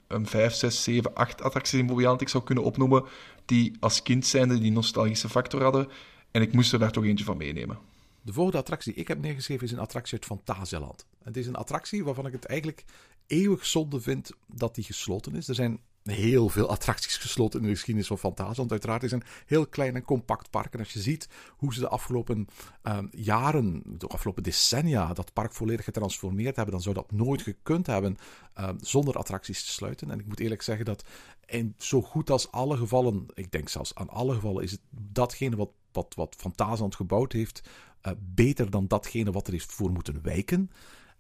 een 5, 6, 7, 8 attracties in Bobbejaanland ik zou kunnen opnoemen, die als kind zijnde die nostalgische factor hadden. En ik moest er daar toch eentje van meenemen. De volgende attractie die ik heb neergeschreven is een attractie uit Fantasialand. Het is een attractie waarvan ik het eigenlijk eeuwig zonde vind dat die gesloten is. Er zijn heel veel attracties gesloten in de geschiedenis van Fantasieland. Uiteraard is een heel klein en compact park. En als je ziet hoe ze de afgelopen uh, jaren, de afgelopen decennia, dat park volledig getransformeerd hebben, dan zou dat nooit gekund hebben uh, zonder attracties te sluiten. En ik moet eerlijk zeggen dat in zo goed als alle gevallen, ik denk zelfs aan alle gevallen, is het datgene wat, wat, wat Fantasieland gebouwd heeft, uh, beter dan datgene wat er heeft voor moeten wijken.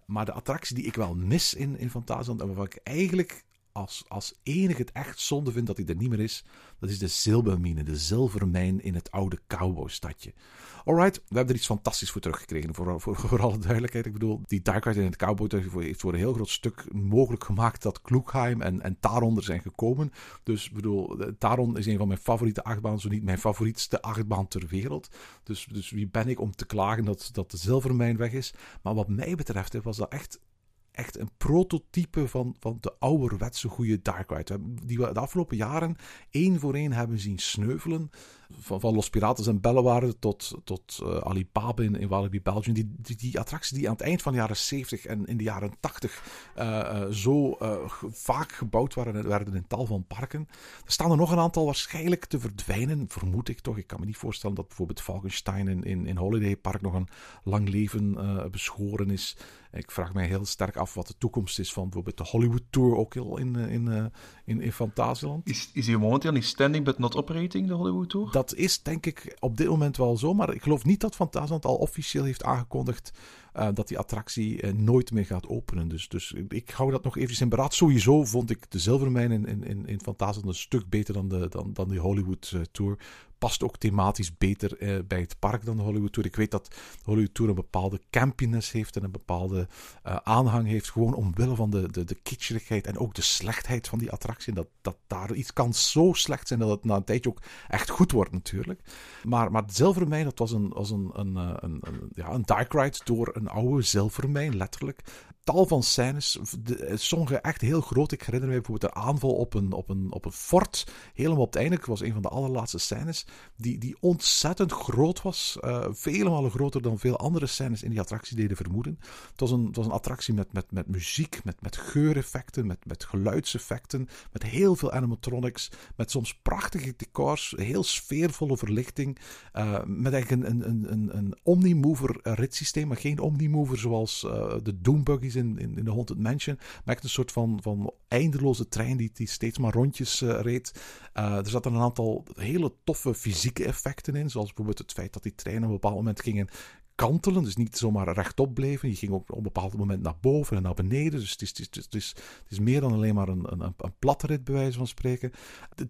Maar de attractie die ik wel mis in, in Fantasieland en waarvan ik eigenlijk als, als enige het echt zonde vind dat hij er niet meer is, dat is de zilvermine, de zilvermijn in het oude cowboystadje. Alright, we hebben er iets fantastisch voor teruggekregen, voor, voor, voor alle duidelijkheid. Ik bedoel, die Dark in het cowboy heeft voor een heel groot stuk mogelijk gemaakt dat Kloekheim en, en zijn gekomen. Dus ik bedoel, Taron is een van mijn favoriete achtbanen, zo niet mijn favorietste achtbaan ter wereld. Dus, dus wie ben ik om te klagen dat, dat de zilvermijn weg is? Maar wat mij betreft was dat echt echt een prototype van, van de ouderwetse goede Dark Ride. Die we de afgelopen jaren één voor één hebben zien sneuvelen. Van, van Los Pirates en Bellewaarde tot, tot uh, Alibaba in, in Walibi Belgium. Die, die, die, attracties die aan het eind van de jaren 70 en in de jaren 80 uh, uh, zo vaak gebouwd waren, werden in tal van parken. Er staan er nog een aantal waarschijnlijk te verdwijnen, vermoed ik toch. Ik kan me niet voorstellen dat bijvoorbeeld Falkenstein in, in, in Holiday Park nog een lang leven beschoren is. Ik vraag mij heel sterk af wat de toekomst is van bijvoorbeeld de Hollywood Tour ook in, in, in, in, in Fantasieland. Is, is hier momenteel niet standing but not operating, de Hollywood Tour? Dat is denk ik op dit moment wel zo, maar ik geloof niet dat Fantasieland al officieel heeft aangekondigd uh, dat die attractie uh, nooit meer gaat openen. Dus, dus ik hou dat nog even in beraad. Sowieso vond ik de Zilvermijn in, in, in, Fantasieland een stuk beter dan de, dan, dan die Hollywood uh, Tour past ook thematisch beter eh, bij het park dan de Hollywood Tour. Ik weet dat de Hollywood Tour een bepaalde campiness heeft en een bepaalde uh, aanhang heeft. Gewoon omwille van de, de, de kitscherigheid en ook de slechtheid van die attractie. En dat, dat daar iets kan zo slecht zijn dat het na een tijdje ook echt goed wordt natuurlijk. Maar, maar Zilvermijn, dat was een, was een, een, een, een, ja, een dark ride door een oude zilvermijn, letterlijk tal van scènes. De, sommige echt heel groot. Ik herinner me bijvoorbeeld de aanval op een, op een, op een fort. Helemaal op het einde. was een van de allerlaatste scènes. Die, die ontzettend groot was. Uh, vele malen groter dan veel andere scènes in die attractie deden vermoeden. Het was een, het was een attractie met, met, met muziek, met, met geureffecten, met, met geluidseffecten. Met heel veel animatronics. Met soms prachtige decors. Heel sfeervolle verlichting. Uh, met eigenlijk een, een, een, een Omnimover ritssysteem. Maar geen Omnimover zoals de Doombuggies in, in, in de Haunted Mansion. Echt een soort van, van eindeloze trein die, die steeds maar rondjes uh, reed. Uh, er zaten een aantal hele toffe fysieke effecten in. Zoals bijvoorbeeld het feit dat die treinen op een bepaald moment gingen kantelen. Dus niet zomaar rechtop bleven. Je ging ook op een bepaald moment naar boven en naar beneden. Dus het is, het is, het is, meer dan alleen maar een, een, een platte rit, bij wijze van spreken.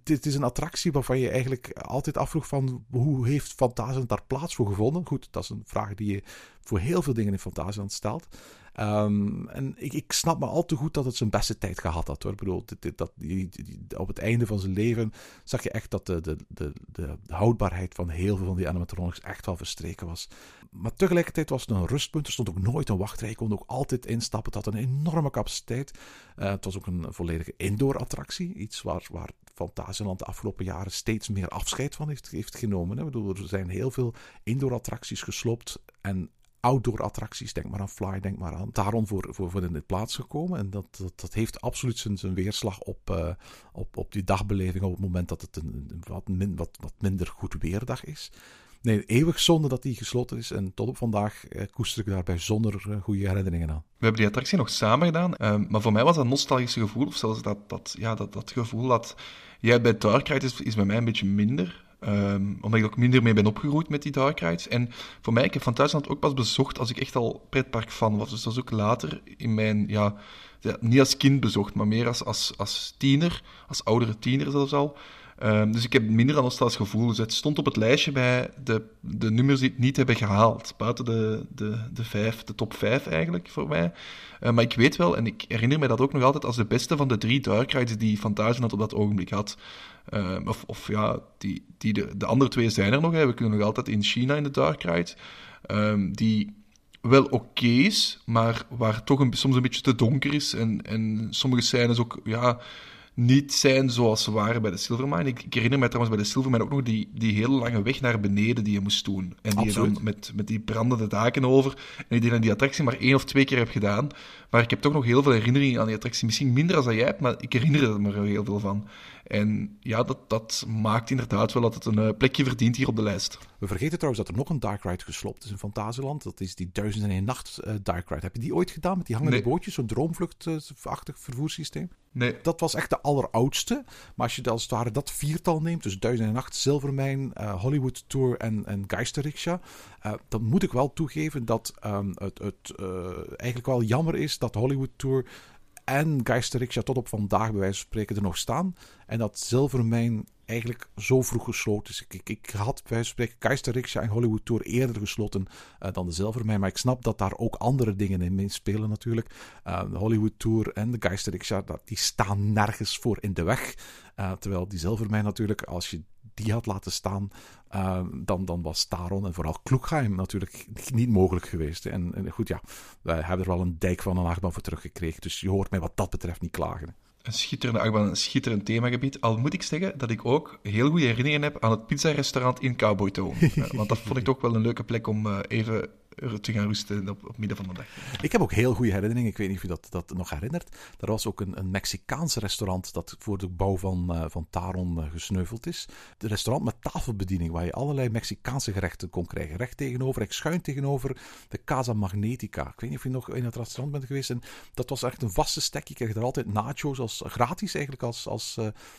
Het, is een attractie waarvan je eigenlijk altijd afvroeg van... hoe heeft Fantasieland daar plaats voor gevonden? Goed, dat is een vraag die je voor heel veel dingen in Fantasieland stelt. Um, en ik, ik, snap me al te goed dat het zijn beste tijd gehad had. Hoor. Ik bedoel, dat, die, op het einde van zijn leven zag je echt dat de, de, de, de, houdbaarheid van heel veel van die animatronics echt wel verstreken was. Maar tegelijkertijd was het een rustpunt. Er stond ook nooit een wachtrij. Je kon ook altijd instappen. Het had een enorme capaciteit. Uh, het was ook een volledige indoor-attractie. Iets waar, waar Fantasieland de afgelopen jaren steeds meer afscheid van heeft, heeft genomen. Hè. Ik bedoel, er zijn heel veel indoor-attracties gesloopt. En outdoor attracties, denk maar aan Fly, denk maar aan Taron voor, voor, voor in de plaats gekomen. En dat, dat, dat heeft absoluut zijn, zijn weerslag op, uh, op, op die dagbeleving op het moment dat het een, wat, min, wat, wat minder goed weerdag is. Nee, eeuwig zonde dat die gesloten is. En tot op vandaag eh, koester ik daarbij zonder uh, goede herinneringen aan. We hebben die attractie nog samen gedaan. Uh, maar voor mij was dat nostalgische gevoel. Of zelfs dat, dat, ja, dat, dat gevoel dat jij bij Dark Ride is, is bij mij een beetje minder. Um, omdat ik ook minder mee ben opgegroeid met die dark rides. En voor mij, ik heb Fantasieland ook pas bezocht als ik echt al pretpark fan was. Dus dat was ook later in mijn, ja, ja niet als kind bezocht, maar meer als, als, als tiener, als oudere tiener zelfs al. Um, dus ik heb minder een nostalgisch gevoel. Dus het stond op het lijstje bij de, de nummers die het niet hebben gehaald. Buiten de, de, de, vijf, de top vijf eigenlijk voor mij. Uh, maar ik weet wel, en ik herinner me dat ook nog altijd als de beste van de drie dark rides die Fantasieland op dat ogenblik had. Uh, of, of ja, die, die de, de andere twee zijn er nog. Hè. We kunnen nog altijd in China in de dark ride. Die wel oké is, maar waar toch een, soms een beetje te donker is. En, en sommige scènes ook ja, niet zijn zoals ze waren bij de Silvermine. Ik, ik, herinner me trouwens bij de Silvermine ook nog die, die hele lange weg naar beneden die je moest doen. En die je dan met, met die brandende daken over. En die dan die attractie maar één of twee keer heb gedaan. Maar ik heb toch nog heel veel herinneringen aan die attractie. Misschien minder als jij hebt, maar ik herinner er me heel veel van. En ja, dat, dat maakt inderdaad wel dat het een uh, plekje verdient hier op de lijst. We vergeten trouwens dat er nog een dark ride geslopt is in Fantasieland. Dat is die Duizend en Nacht uh, dark ride. Heb je die ooit gedaan met die hangende nee. bootjes? Zo'n droomvluchtachtig vervoerssysteem? Nee. Dat was echt de alleroudste. Maar als je als het ware dat viertal neemt, dus Duizend en Nacht, Silvermijn, uh, Hollywood Tour en, en Geisterrikscha, dan moet ik wel toegeven dat um, het, het eigenlijk wel jammer is dat Hollywood Tour en Geisterriksja tot op vandaag bij wijze van spreken er nog staan. En dat Zilvermijn eigenlijk zo vroeg gesloten is. Ik, ik, had bij wijze van spreken Geisterriksja en Hollywood Tour eerder gesloten uh, dan de Zilvermijn. Maar ik snap dat daar ook andere dingen in meespelen natuurlijk. Uh, de Hollywood Tour en de Geisterriksja, die staan nergens voor in de weg. Uh, terwijl die Zilvermijn natuurlijk, als je die had laten staan, uh, dan, dan was Taron en vooral Kloekheim natuurlijk niet mogelijk geweest. En, en, goed, ja, wij hebben er wel een dijk van een achtbaan voor teruggekregen. Dus je hoort mij wat dat betreft niet klagen. Een schitterende achtbaan, een schitterend themagebied. Al moet ik zeggen dat ik ook heel goede herinneringen heb aan het pizzarestaurant in Cowboy Town. want dat vond ik toch wel een leuke plek om uh, even te gaan rusten op, midden van de dag. Ik heb ook heel goede herinneringen. Ik weet niet of je dat, dat nog herinnert. Er was ook een, een Mexicaans restaurant dat voor de bouw van, uh, van Taron uh, gesneuveld is. Het restaurant met tafelbediening, waar je allerlei Mexicaanse gerechten kon krijgen. Recht tegenover, recht schuin tegenover de Casa Magnetica. Ik weet niet of je nog in het restaurant bent geweest. En dat was echt een vaste stek. Je kreeg er altijd nachos als, gratis eigenlijk als, als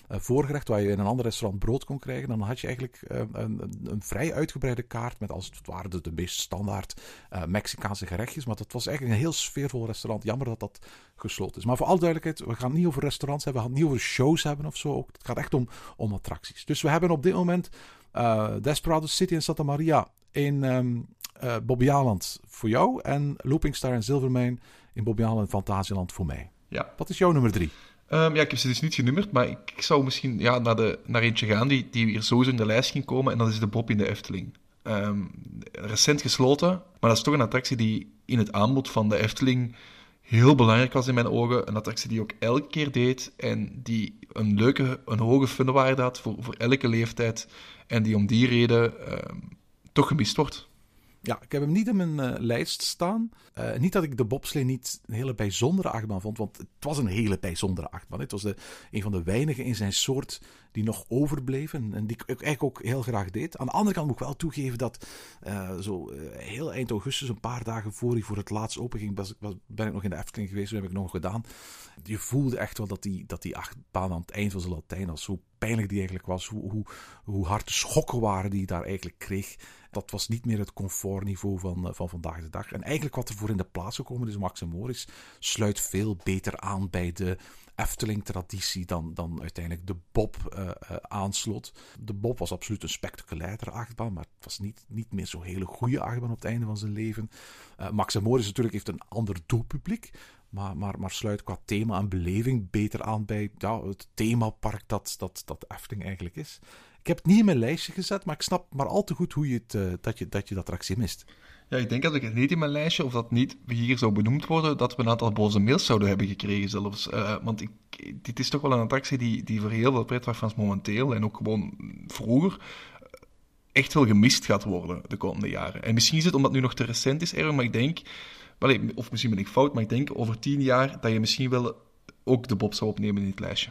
voorgerecht, waar je in een ander restaurant brood kon krijgen. Dan had je eigenlijk een, een, een, vrij uitgebreide kaart met als het ware de, de meest standaard uh, Mexicaanse gerechtjes. Maar dat was eigenlijk een heel sfeervol restaurant. Jammer dat dat gesloten is. Maar voor alle duidelijkheid, we gaan niet over restaurants hebben. We gaan het niet over shows hebben of zo. Het gaat echt om, om attracties. Dus we hebben op dit moment uh, Desperado City in Santa Maria in um, uh, Bobbejaanland voor jou. En Looping Star en Silvermijn in Bobbejaanland en Fantasieland voor mij. Ja. Wat is jouw nummer drie? Um, ja, ik heb ze dus niet genummerd, maar ik, zou misschien ja, naar, de, naar eentje gaan die, die weer sowieso in de lijst ging komen. En dat is de Bob in de Efteling. Um, recent gesloten, maar dat is toch een attractie die in het aanbod van de Efteling heel belangrijk was in mijn ogen. Een attractie die ook elke keer deed en die een leuke, een hoge funwaarde had voor, elke leeftijd. En die om die reden uh, toch gemist wordt. Ja, ik heb hem niet in mijn uh, lijst staan. Uh, niet dat ik de bobslee niet een hele bijzondere achtbaan vond, want het was een hele bijzondere achtbaan. Het was de, een van de weinigen in zijn soort die nog overbleven en die ik eigenlijk ook heel graag deed. Aan de andere kant moet ik wel toegeven dat uh, zo heel eind augustus, een paar dagen voor hij voor het laatst openging, was, was, ben ik nog in de Efteling geweest, dat heb ik nog gedaan. Je voelde echt wel dat die, dat die achtbaan aan het eind van zijn Latijn was, zo pijnlijk die eigenlijk was, hoe, hoe, hoe hard de schokken waren die je daar eigenlijk kreeg. Dat was niet meer het comfortniveau van, van vandaag de dag. En eigenlijk wat er voor in de plaats gekomen is, Max en Morris, sluit veel beter aan bij de Efteling-traditie dan, dan uiteindelijk de Bob uh, uh, aanslot. De Bob was absoluut een spectaculairdere achtbaan, maar het was niet, niet meer zo'n hele goede achtbaan op het einde van zijn leven. Uh, Max Morris natuurlijk heeft een ander doelpubliek, maar, maar, maar sluit qua thema en beleving beter aan bij het themapark dat, dat, dat Efteling eigenlijk is. Ik heb het niet in mijn lijstje gezet, maar ik snap maar al te goed hoe je het, uh, dat, je, dat je dat attractie mist. Ja, ik denk dat ik het niet in mijn lijstje, of dat niet hier zou benoemd worden, dat we een aantal boze mails zouden hebben gekregen zelfs. Uh, want ik, dit is toch wel een attractie die, die voor heel veel pretparkfans momenteel, en ook gewoon vroeger, echt wel gemist gaat worden de komende jaren. En misschien is het omdat het nu nog te recent is, Erwin, maar ik denk, of misschien ben ik fout, maar ik denk over tien jaar dat je misschien wel ook de Bob zou opnemen in dit lijstje.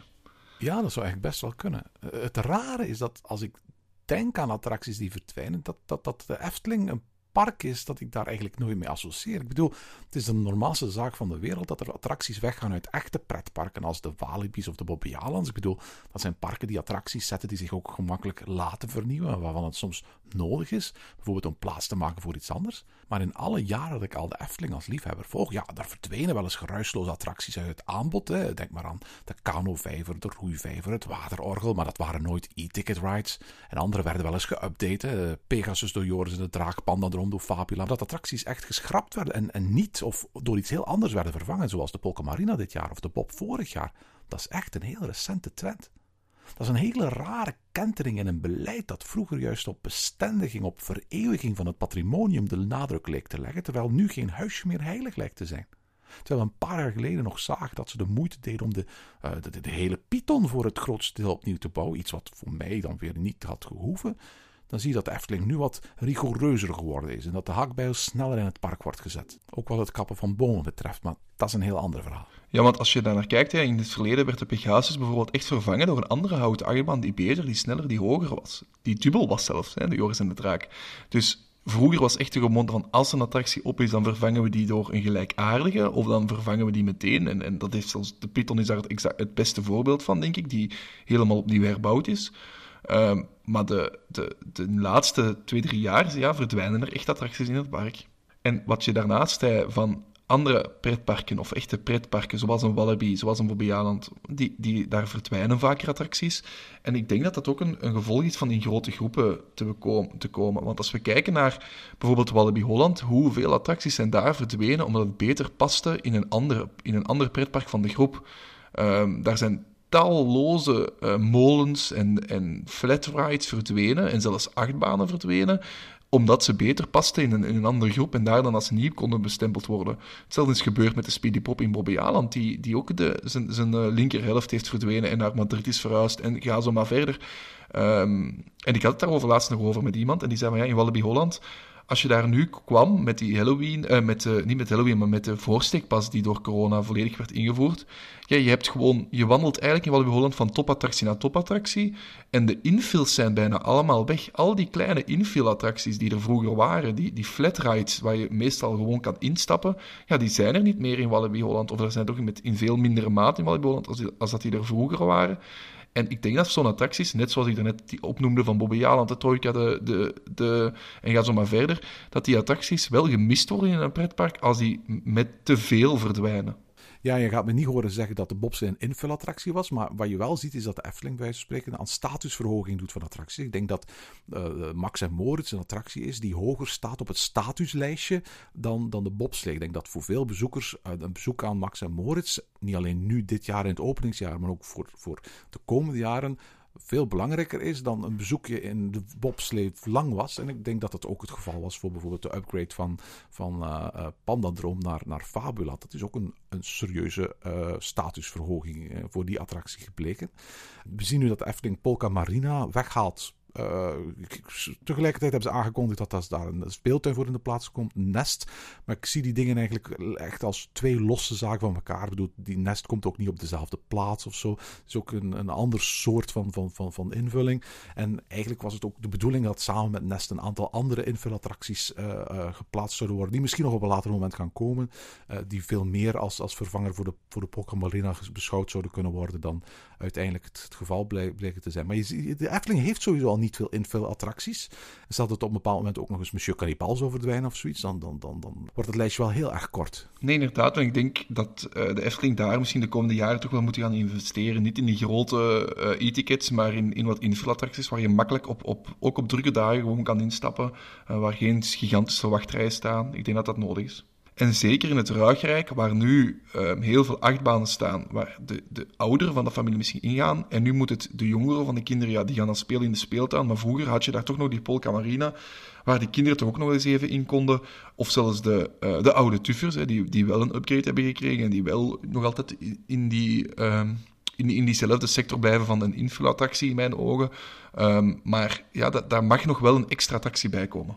Ja, dat zou eigenlijk best wel kunnen. Het rare is dat als ik denk aan attracties die verdwijnen, dat, dat, dat de Efteling een park is dat ik daar eigenlijk nooit mee associeer. Ik bedoel, het is de normaalste zaak van de wereld dat er attracties weggaan uit echte pretparken als de Walibi's of de Bobbejaanlands. Ik bedoel, dat zijn parken die attracties zetten die zich ook gemakkelijk laten vernieuwen, waarvan het soms nodig is, bijvoorbeeld om plaats te maken voor iets anders. Maar in alle jaren dat ik al de Efteling als liefhebber volg, ja, daar verdwenen wel eens geruisloze attracties uit het aanbod. Hè. Denk maar aan de kanovijver, de roeivijver, het waterorgel, maar dat waren nooit e-ticket rides. En andere werden wel eens geüpdate. Pegasus door Joris en de Draakpanda door Fabula. Dat attracties echt geschrapt werden en, en niet of door iets heel anders werden vervangen, zoals de Polka Marina dit jaar of de Bob vorig jaar. Dat is echt een heel recente trend. Dat is een hele rare kentering in een beleid dat vroeger juist op bestendiging, op vereeuwiging van het patrimonium de nadruk leek te leggen, terwijl nu geen huisje meer heilig lijkt te zijn. Terwijl we een paar jaar geleden nog zagen dat ze de moeite deden om de, uh, de, de, hele Python voor het grootste deel opnieuw te bouwen. Iets wat voor mij dan weer niet had gehoeven. Dan zie je dat de Efteling nu wat rigoureuzer geworden is. En dat de hakbijl sneller in het park wordt gezet. Ook wat het kappen van bomen betreft. Maar dat is een heel ander verhaal. Ja, want als je daar naar kijkt, in het verleden werd de Pegasus bijvoorbeeld echt vervangen door een andere houten achtbaan die beter, die sneller, die hoger was. Die dubbel was zelfs, hè, de Joris en de Draak. Dus Vroeger was echt de gewoonte van als een attractie op is, dan vervangen we die door een gelijkaardige, of dan vervangen we die meteen. En, en dat heeft zelfs, de Python is daar het, het beste voorbeeld van, denk ik, die helemaal opnieuw herbouwd is. Um, maar de, de, de laatste twee, drie jaar ja, verdwijnen er echt attracties in het park. En wat je daarnaast zei van andere pretparken of echte pretparken, zoals een Wallaby, zoals een Bobbejaanland, die, die, daar verdwijnen vaker attracties. En ik denk dat dat ook een, een gevolg is van in grote groepen te, te komen. Want als we kijken naar bijvoorbeeld Wallaby Holland, hoeveel attracties zijn daar verdwenen omdat het beter paste in een, andere, in een ander pretpark van de groep. Um, daar zijn talloze uh, molens en, en flatrides verdwenen en zelfs achtbanen verdwenen omdat ze beter pasten in een, in een andere groep en daar dan als nieuw konden bestempeld worden. Hetzelfde is gebeurd met de Speedy Pop in Bobby Aland, die, die ook de, zijn, zijn uh, linkerhelft heeft verdwenen en naar Madrid is verhuisd en ga zo maar verder. Um, en ik had het daarover laatst nog over met iemand en die zei van ja, in Wallaby Holland als je daar nu kwam met die Halloween, uh, met, uh, niet met Halloween, maar met de voorsteekpas die door corona volledig werd ingevoerd. Ja, je hebt gewoon, je wandelt eigenlijk in Walibi Holland van topattractie naar topattractie. En de infills zijn bijna allemaal weg. Al die kleine infill-attracties die er vroeger waren, die, die flat rides waar je meestal gewoon kan instappen, ja, die zijn er niet meer in Walibi Holland. Of er zijn toch in veel mindere mate in Walibi Holland als, als dat die er vroeger waren. En ik denk dat zo'n attracties, net zoals ik daarnet die opnoemde van Bobby Jaland, de Trojka, de, de, de, en ga zo maar verder, dat die attracties wel gemist worden in een pretpark als die met te veel verdwijnen. Ja, je gaat me niet horen zeggen dat de bobslee een invulattractie was. Maar wat je wel ziet is dat de Efteling bij wijze van spreken aan statusverhoging doet van attracties. Ik denk dat uh, Max en Moritz een attractie is die hoger staat op het statuslijstje dan, dan de bobslee. Ik denk dat voor veel bezoekers uh, een bezoek aan Max en Moritz, niet alleen nu dit jaar in het openingsjaar, maar ook voor, voor de komende jaren veel belangrijker is dan een bezoekje in de bobslee lang was. En ik denk dat dat ook het geval was voor bijvoorbeeld de upgrade van, van uh, Pandadroom naar, naar Fabula. Dat is ook een, een serieuze uh, statusverhoging voor die attractie gebleken. We zien nu dat Efteling Polka Marina weghaalt uh, tegelijkertijd hebben ze aangekondigd dat, daar een speeltuin voor in de plaats komt, Nest. Maar ik zie die dingen eigenlijk echt als twee losse zaken van elkaar. Ik bedoel, die Nest komt ook niet op dezelfde plaats of zo. Het is ook een, een ander soort van, van, van, van invulling. En eigenlijk was het ook de bedoeling dat samen met Nest een aantal andere invulattracties uh, uh, geplaatst zouden worden. Die misschien nog op een later moment gaan komen. die veel meer als, als vervanger voor de, voor de Pokémon beschouwd zouden kunnen worden dan uiteindelijk het, geval bleken te zijn. Maar je, de Efteling heeft sowieso al niet veel infill-attracties. En zal het op een bepaald moment ook nog eens Monsieur Cannibal zo verdwijnen of zoiets, dan, dan, dan, dan wordt het lijstje wel heel erg kort. Nee, inderdaad. En ik denk dat uh, de Efteling daar misschien de komende jaren toch wel moet gaan investeren. Niet in die grote uh, e-tickets, maar in, in wat infill-attracties waar je makkelijk op, op, ook op drukke dagen gewoon kan instappen. Uh, waar geen gigantische wachtrijen staan. Ik denk dat dat nodig is. En zeker in het Ruigrijk, waar nu um, heel veel achtbanen staan, waar de, de ouderen van de familie misschien ingaan. En nu moet het de jongeren van de kinderen, ja, die gaan dan spelen in de speeltuin. Maar vroeger had je daar toch nog die Polka Marina, waar de kinderen toch ook nog eens even in konden. Of zelfs de, uh, de oude tuffers, hè, die, die wel een upgrade hebben gekregen en die wel nog altijd in die... Um, in, in diezelfde sector blijven van een infulattractie in mijn ogen. Um, maar ja, dat, daar mag nog wel een extra attractie bij komen.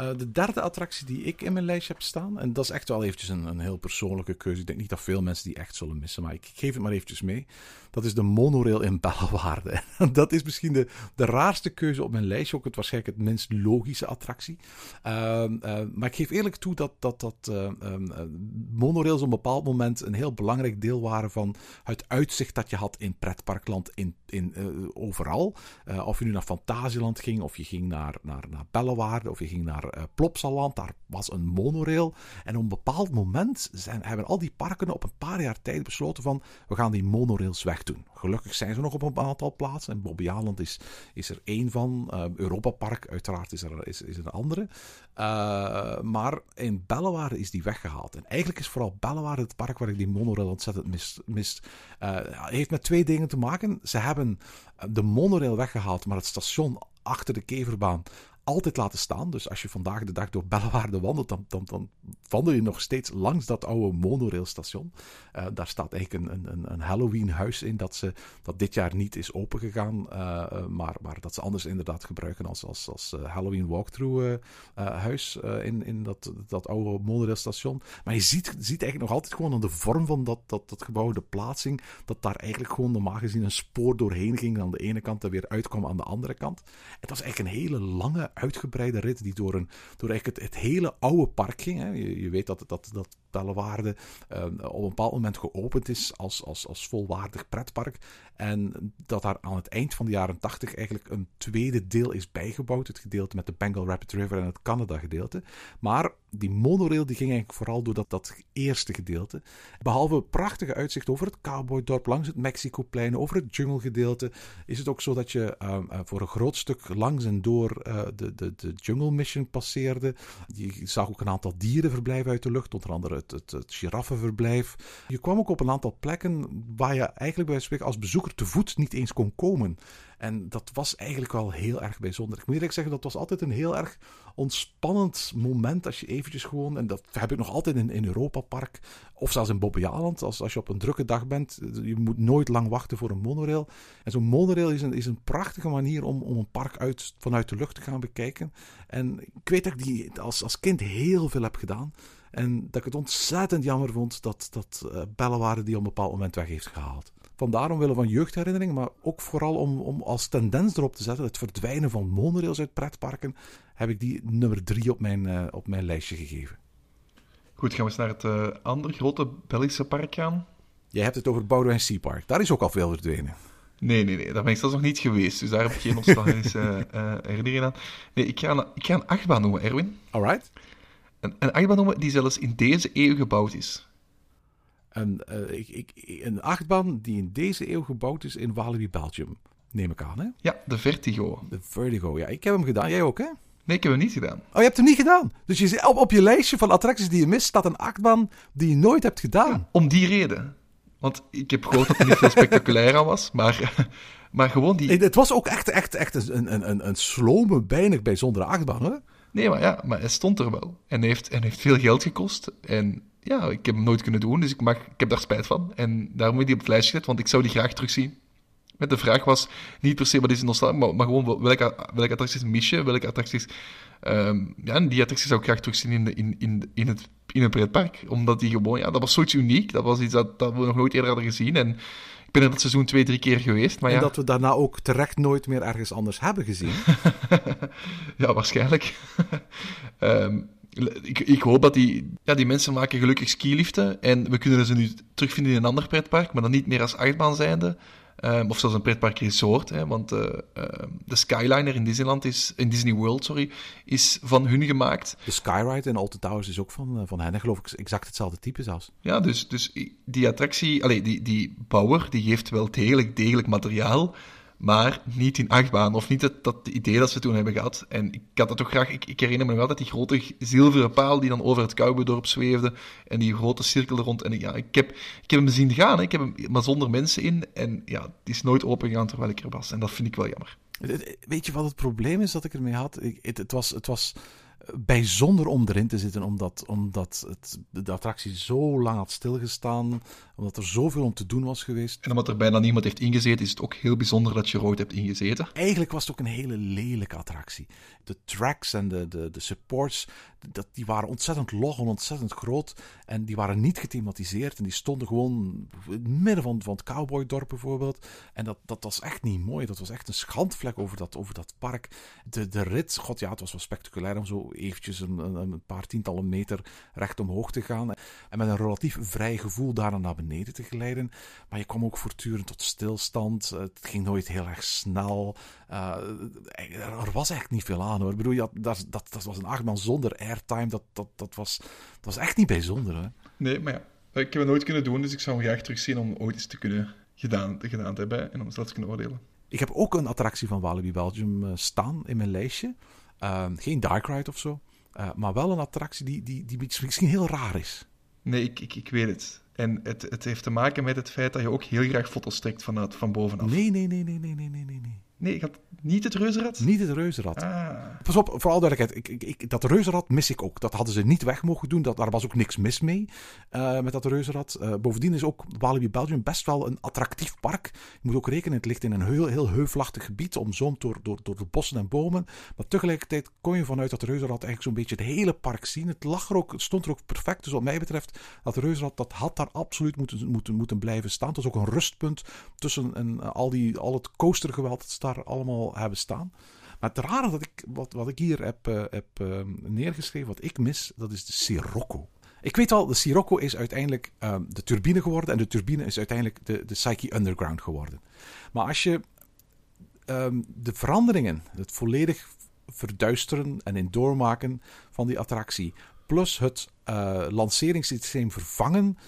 Uh, de derde attractie die ik in mijn lijstje heb staan, en dat is echt wel eventjes een, een heel persoonlijke keuze. Ik denk niet dat veel mensen die echt zullen missen, maar ik geef het maar eventjes mee. Dat is de monorail in Bellewaarde. dat is misschien de, de raarste keuze op mijn lijstje, ook het waarschijnlijk het minst logische attractie. Uh, uh, maar ik geef eerlijk toe dat, dat, dat um, monorails op een bepaald moment een heel belangrijk deel waren van het uitzicht dat je had in pretparkland in, in, overal. of je nu naar Fantasieland ging, of je ging naar, naar, naar Bellewaarde, of je ging naar Plopsaland. Daar was een monorail. En op een bepaald moment zijn, hebben al die parken op een paar jaar tijd besloten van we gaan die monorails wegdoen. Gelukkig zijn ze nog op een aantal plaatsen. En Bobbejaanland is, is er één van. Uh, Europa Park uiteraard is er, is, is een andere. Uh, maar in Bellewaarde is die weggehaald. En eigenlijk is vooral Bellewaarde het park waar ik die monorail ontzettend mist. mist. heeft met twee dingen te maken. Ze hebben de monorail weggehaald, maar het station achter de keverbaan altijd laten staan. Dus als je vandaag de dag door Bellewaarde wandelt, dan, dan, dan wandel je nog steeds langs dat oude monorailstation. Uh, daar staat eigenlijk een, een, een Halloween-huis in dat, ze, dat dit jaar niet is opengegaan, uh, maar, maar dat ze anders inderdaad gebruiken als, als, als Halloween walkthrough-huis in, in dat, dat oude monorailstation. Maar je ziet, ziet eigenlijk nog altijd gewoon aan de vorm van dat, dat, dat gebouw, de plaatsing, dat daar eigenlijk gewoon normaal gezien een spoor doorheen ging aan de ene kant en weer uitkwam aan de andere kant. Het was eigenlijk een hele lange uitgebreide rit die door, een, door eigenlijk het, het hele oude park ging. Hè. Je, weet dat, dat, dat Bellewaarde uh, op een bepaald moment geopend is als, als, als volwaardig pretpark. En dat daar aan het eind van de jaren 80 eigenlijk een tweede deel is bijgebouwd. Het gedeelte met de Bengal Rapid River en het Canada gedeelte. Maar die monorail die ging eigenlijk vooral door dat, dat eerste gedeelte. Behalve prachtige uitzicht over het cowboydorp, langs het Mexicoplein, over het junglegedeelte, is het ook zo dat je ehm, eh, voor een groot stuk langs en door eh, de, de, de Jungle Mission passeerde. Je zag ook een aantal dierenverblijven uit de lucht, onder andere het, het, giraffenverblijf. Je kwam ook op een aantal plekken waar je eigenlijk bij als bezoeker te voet niet eens kon komen. En dat was eigenlijk wel heel erg bijzonder. Ik moet eerlijk zeggen, dat was altijd een heel erg ontspannend moment als je eventjes gewoon, en dat heb ik nog altijd in, Europa Park, of zelfs in Bobbejaanland, als, als je op een drukke dag bent, je moet nooit lang wachten voor een monorail. En zo'n monorail is een, is een prachtige manier om, om een park uit, vanuit de lucht te gaan bekijken. En ik weet dat ik die als, als kind heel veel heb gedaan. En dat ik het ontzettend jammer vond dat, dat uh, die op een bepaald moment weg heeft gehaald. Vandaar omwille van jeugdherinneringen, maar ook vooral om, om als tendens erop te zetten, het verdwijnen van monorails uit pretparken, heb ik die nummer drie op mijn, uh, op mijn lijstje gegeven. Goed, gaan we eens naar het uh, andere grote Belgische park gaan. Jij hebt het over Boudewijn Sea Park. Daar is ook al veel verdwenen. Nee, nee, nee. Daar ben ik zelfs nog niet geweest. Dus daar heb ik geen nostalgische uh, herinnering aan. Nee, ik ga, een, ik ga een achtbaan noemen, Erwin. Alright. Een, een achtbaan noemen die zelfs in deze eeuw gebouwd is. Een, uh, ik, ik, een achtbaan die in deze eeuw gebouwd is in Walibi, Belgium. Neem ik aan, hè? Ja, de Vertigo. De Vertigo, ja. Ik heb hem gedaan. Jij ook, hè? Nee, ik heb hem niet gedaan. Oh, je hebt hem niet gedaan? Dus je, op, op je lijstje van attracties die je mist, staat een achtbaan die je nooit hebt gedaan. Ja, om die reden. Want ik heb gehoord dat er niet veel spectaculair aan was, maar, maar gewoon die... Het was ook echt, echt, echt een, een, een, een slome, weinig bijzondere achtbaan, hè? Nee, maar ja, maar hij stond er wel. En heeft, en heeft veel geld gekost. En ja, ik heb hem nooit kunnen doen, dus ik, mag, ik heb daar spijt van. En daarom heb ik die op het lijstje gezet, want ik zou die graag terugzien. Met de vraag was niet per se wat is nostalgie, maar, maar gewoon welke, welke attracties mis je, welke attracties... Um, ja, die attracties zou ik graag terugzien in, de, in, in, in, het, in een pretpark. Omdat die gewoon, ja, dat was zoiets uniek. Dat was iets dat, dat we nog nooit eerder hadden gezien. En ik ben er dat seizoen twee, drie keer geweest. Maar en ja. dat we daarna ook terecht nooit meer ergens anders hebben gezien. ja, waarschijnlijk. um, ik, ik, hoop dat die, ja, die mensen maken gelukkig skiliften. En we kunnen ze nu terugvinden in een ander pretpark, maar dan niet meer als achtbaan zijnde. Um, of zelfs een pretpark resort. Hè, want uh, uh, de Skyliner in Disneyland is, in Disney World, sorry, is van hun gemaakt. De Skyride in Alton Towers is ook van, uh, van hen, geloof ik, exact hetzelfde type zelfs. Ja, dus, dus die attractie, allee, die, die bouwer, die geeft wel degelijk, degelijk materiaal maar niet in achtbaan. Of niet dat, dat idee dat ze toen hebben gehad. En ik had dat toch graag... Ik, ik herinner me nog altijd die grote zilveren paal die dan over het Cowboydorp zweefde. En die grote cirkel rond. En ja, ik heb, ik heb hem zien gaan. Hè. Ik heb hem, maar zonder mensen in. En ja, het is nooit open gegaan terwijl ik er was. En dat vind ik wel jammer. Weet je wat het probleem is dat ik ermee had? Ik, het, het, was... Het was bijzonder om erin te zitten, omdat, omdat het, de attractie zo lang had stilgestaan, omdat er zoveel om te doen was geweest. En omdat er bijna niemand heeft ingezeten, is het ook heel bijzonder dat je er ooit hebt ingezeten. Eigenlijk was het ook een hele lelijke attractie. De tracks en de, de, de supports, dat, die waren ontzettend log en ontzettend groot. En die waren niet gethematiseerd. En die stonden gewoon in het midden van, van het cowboydorp bijvoorbeeld. En dat, dat was echt niet mooi. Dat was echt een schandvlek over dat, over dat park. De, de rit, god ja, het was wel spectaculair om zo eventjes een, een, paar tientallen meter recht omhoog te gaan. En met een relatief vrij gevoel daar naar beneden te glijden. Maar je kwam ook voortdurend tot stilstand. Het ging nooit heel erg snel. Uh, er was echt niet veel aan hoor. Ik bedoel, dat, dat, dat was een achtbaan zonder airtime. Dat, dat, dat, was, dat was echt niet bijzonder. Hè? Nee, maar ja, ik heb het nooit kunnen doen, dus ik zou hem graag terugzien om ooit eens te kunnen gedaan, gedaan te hebben en om zelf te kunnen oordelen. Ik heb ook een attractie van Walibi Belgium uh, staan in mijn lijstje. Uh, geen Dark Ride of zo, uh, maar wel een attractie die, die, die misschien heel raar is. Nee, ik, ik, ik weet het. En het, het heeft te maken met het feit dat je ook heel graag foto's trekt vanuit, van bovenaf. Nee, nee, nee, nee, nee, nee, nee, nee. Nee, ik had niet het reuzenrad? Niet het reuzenrad. Ah. Pas op, vooral duidelijkheid. Ik, ik, ik, dat reuzenrad mis ik ook. Dat hadden ze niet weg mogen doen. Dat, daar was ook niks mis mee uh, met dat reuzenrad. Uh, bovendien is ook Walibi Belgium best wel een attractief park. Je moet ook rekenen, het ligt in een heel, heel heuvelachtig gebied. Omzoomd door, door, door de bossen en bomen. Maar tegelijkertijd kon je vanuit dat reuzenrad eigenlijk zo'n beetje het hele park zien. Het, lag er ook, het stond er ook perfect. Dus wat mij betreft, dat reuzenrad dat had daar absoluut moeten, moeten, moeten blijven staan. Het was ook een rustpunt tussen en, al, die, al het coastergeweld dat ze allemaal hebben staan. Maar het rare dat ik, wat, wat ik hier heb, uh, heb uh, neergeschreven, wat ik mis, dat is de Sirocco. Ik weet al, de Sirocco is uiteindelijk uh, de turbine geworden. En de turbine is uiteindelijk de, de Psyche Underground geworden. Maar als je ehm, de veranderingen, het volledig verduisteren en in doormaken van die attractie plus het uh, lanceringssysteem vervangen,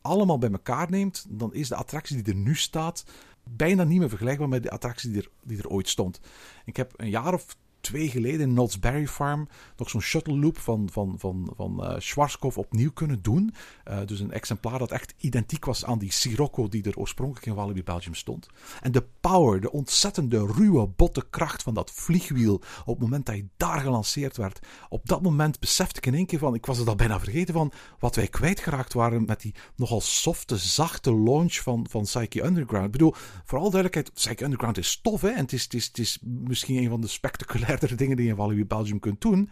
allemaal bij elkaar neemt, dan is de attractie die er nu staat bijna niet meer vergelijkbaar met de attractie die er, die er ooit stond. Ik heb een jaar of twee geleden in Knott's Berry Farm nog zo'n shuttle loop van, van, van, van uh, Schwarzkopf opnieuw kunnen doen. Uh, dus een exemplaar dat echt identiek was aan die Sirocco die er oorspronkelijk in Walibi Belgium stond. En de power, de ontzettende ruwe, botte kracht van dat vliegwiel op het moment dat hij daar gelanceerd werd. Op dat moment besefte ik in één keer van, ik was het al bijna vergeten van wat wij kwijtgeraakt waren met die nogal softe, zachte launch van, van Psyche Underground. Ik bedoel, vooral duidelijkheid, Psyche Underground is tof hè, en het is, het is, het is misschien een van de spectaculaire dingen die je in Walibi Belgium kunt doen.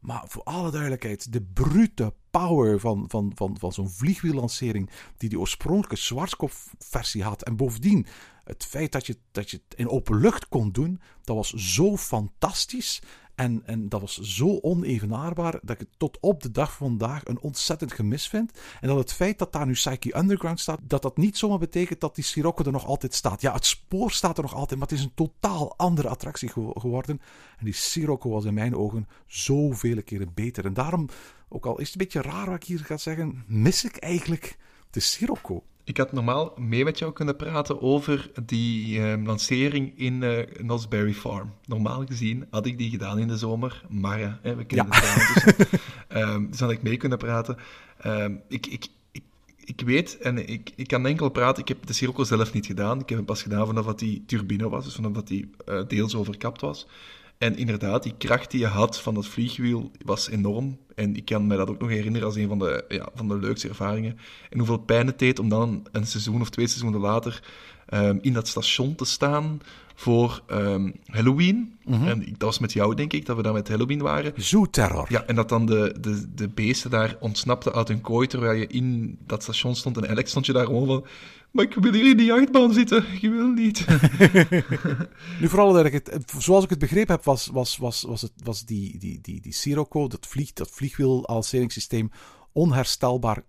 Maar voor alle duidelijkheid, de brute power van, van, van, van zo'n vliegwiellancering die die oorspronkelijke Schwarzkopf-versie had. En bovendien, het feit dat je, dat je het in open lucht kon doen, dat was zo fantastisch. En, en dat was zo onevenaarbaar dat ik het tot op de dag van vandaag een ontzettend gemis vind. En dat het feit dat daar nu Psyche Underground staat, dat dat niet zomaar betekent dat die Sirocco er nog altijd staat. Ja, het spoor staat er nog altijd, maar het is een totaal andere attractie geworden. En die Sirocco was in mijn ogen zoveel keren beter. En daarom, ook al is het een beetje raar wat ik hier ga zeggen, mis ik eigenlijk de Sirocco. Ik had normaal mee met jou kunnen praten over die uh, lancering in uh, Knott's Berry Farm. Normaal gezien had ik die gedaan in de zomer, maar uh, we kennen ja. het dus, um, dus had ik mee kunnen praten. Um, ik, ik, ik, ik weet, en ik, ik kan enkel praten, ik heb de cirkel zelf niet gedaan. Ik heb hem pas gedaan vanaf dat die turbine was, dus vanaf dat die deels overkapt was. En inderdaad, die kracht die je had van dat vliegwiel was enorm. En ik kan me dat ook nog herinneren als een van de, ja, van de leukste ervaringen. En hoeveel pijn het deed om dan een seizoen of twee seizoenen later um, in dat station te staan voor um, Halloween. Mm -hmm. En dat was met jou, denk ik, dat we daar met Halloween waren. Zoo-terror. Ja, en dat dan de, de, de beesten daar ontsnapten uit hun kooi terwijl je in dat station stond. En eigenlijk stond je daar gewoon van... Maar ik wil hier in die achtbaan zitten. Ik wil niet. nu, vooral het, zoals ik het begrepen heb, was, was, was, was, het, was die, die, die, die Sirocco, dat, vlieg, dat vliegwiel-alceringssysteem, onherstelbaar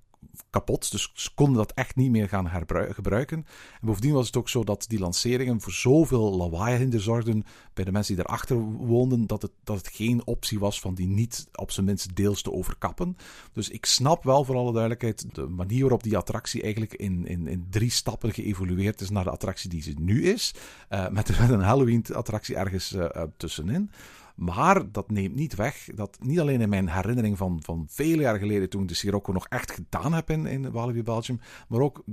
kapot. Dus ze konden dat echt niet meer gaan gebruiken. En bovendien was het ook zo dat die lanceringen voor zoveel lawaai hinder zorgden bij de mensen die daarachter woonden, dat het, dat het geen optie was van die niet op zijn minst deels te overkappen. Dus ik snap wel voor alle duidelijkheid de manier waarop die attractie eigenlijk in, in, in drie stappen geëvolueerd is naar de attractie die ze nu is. Uh, met, een Halloween-attractie ergens uh, tussenin. Maar dat neemt niet weg dat niet alleen in mijn herinnering van, van vele jaar geleden, toen ik de Sirocco nog echt gedaan heb in, in Walibi Belgium, maar ook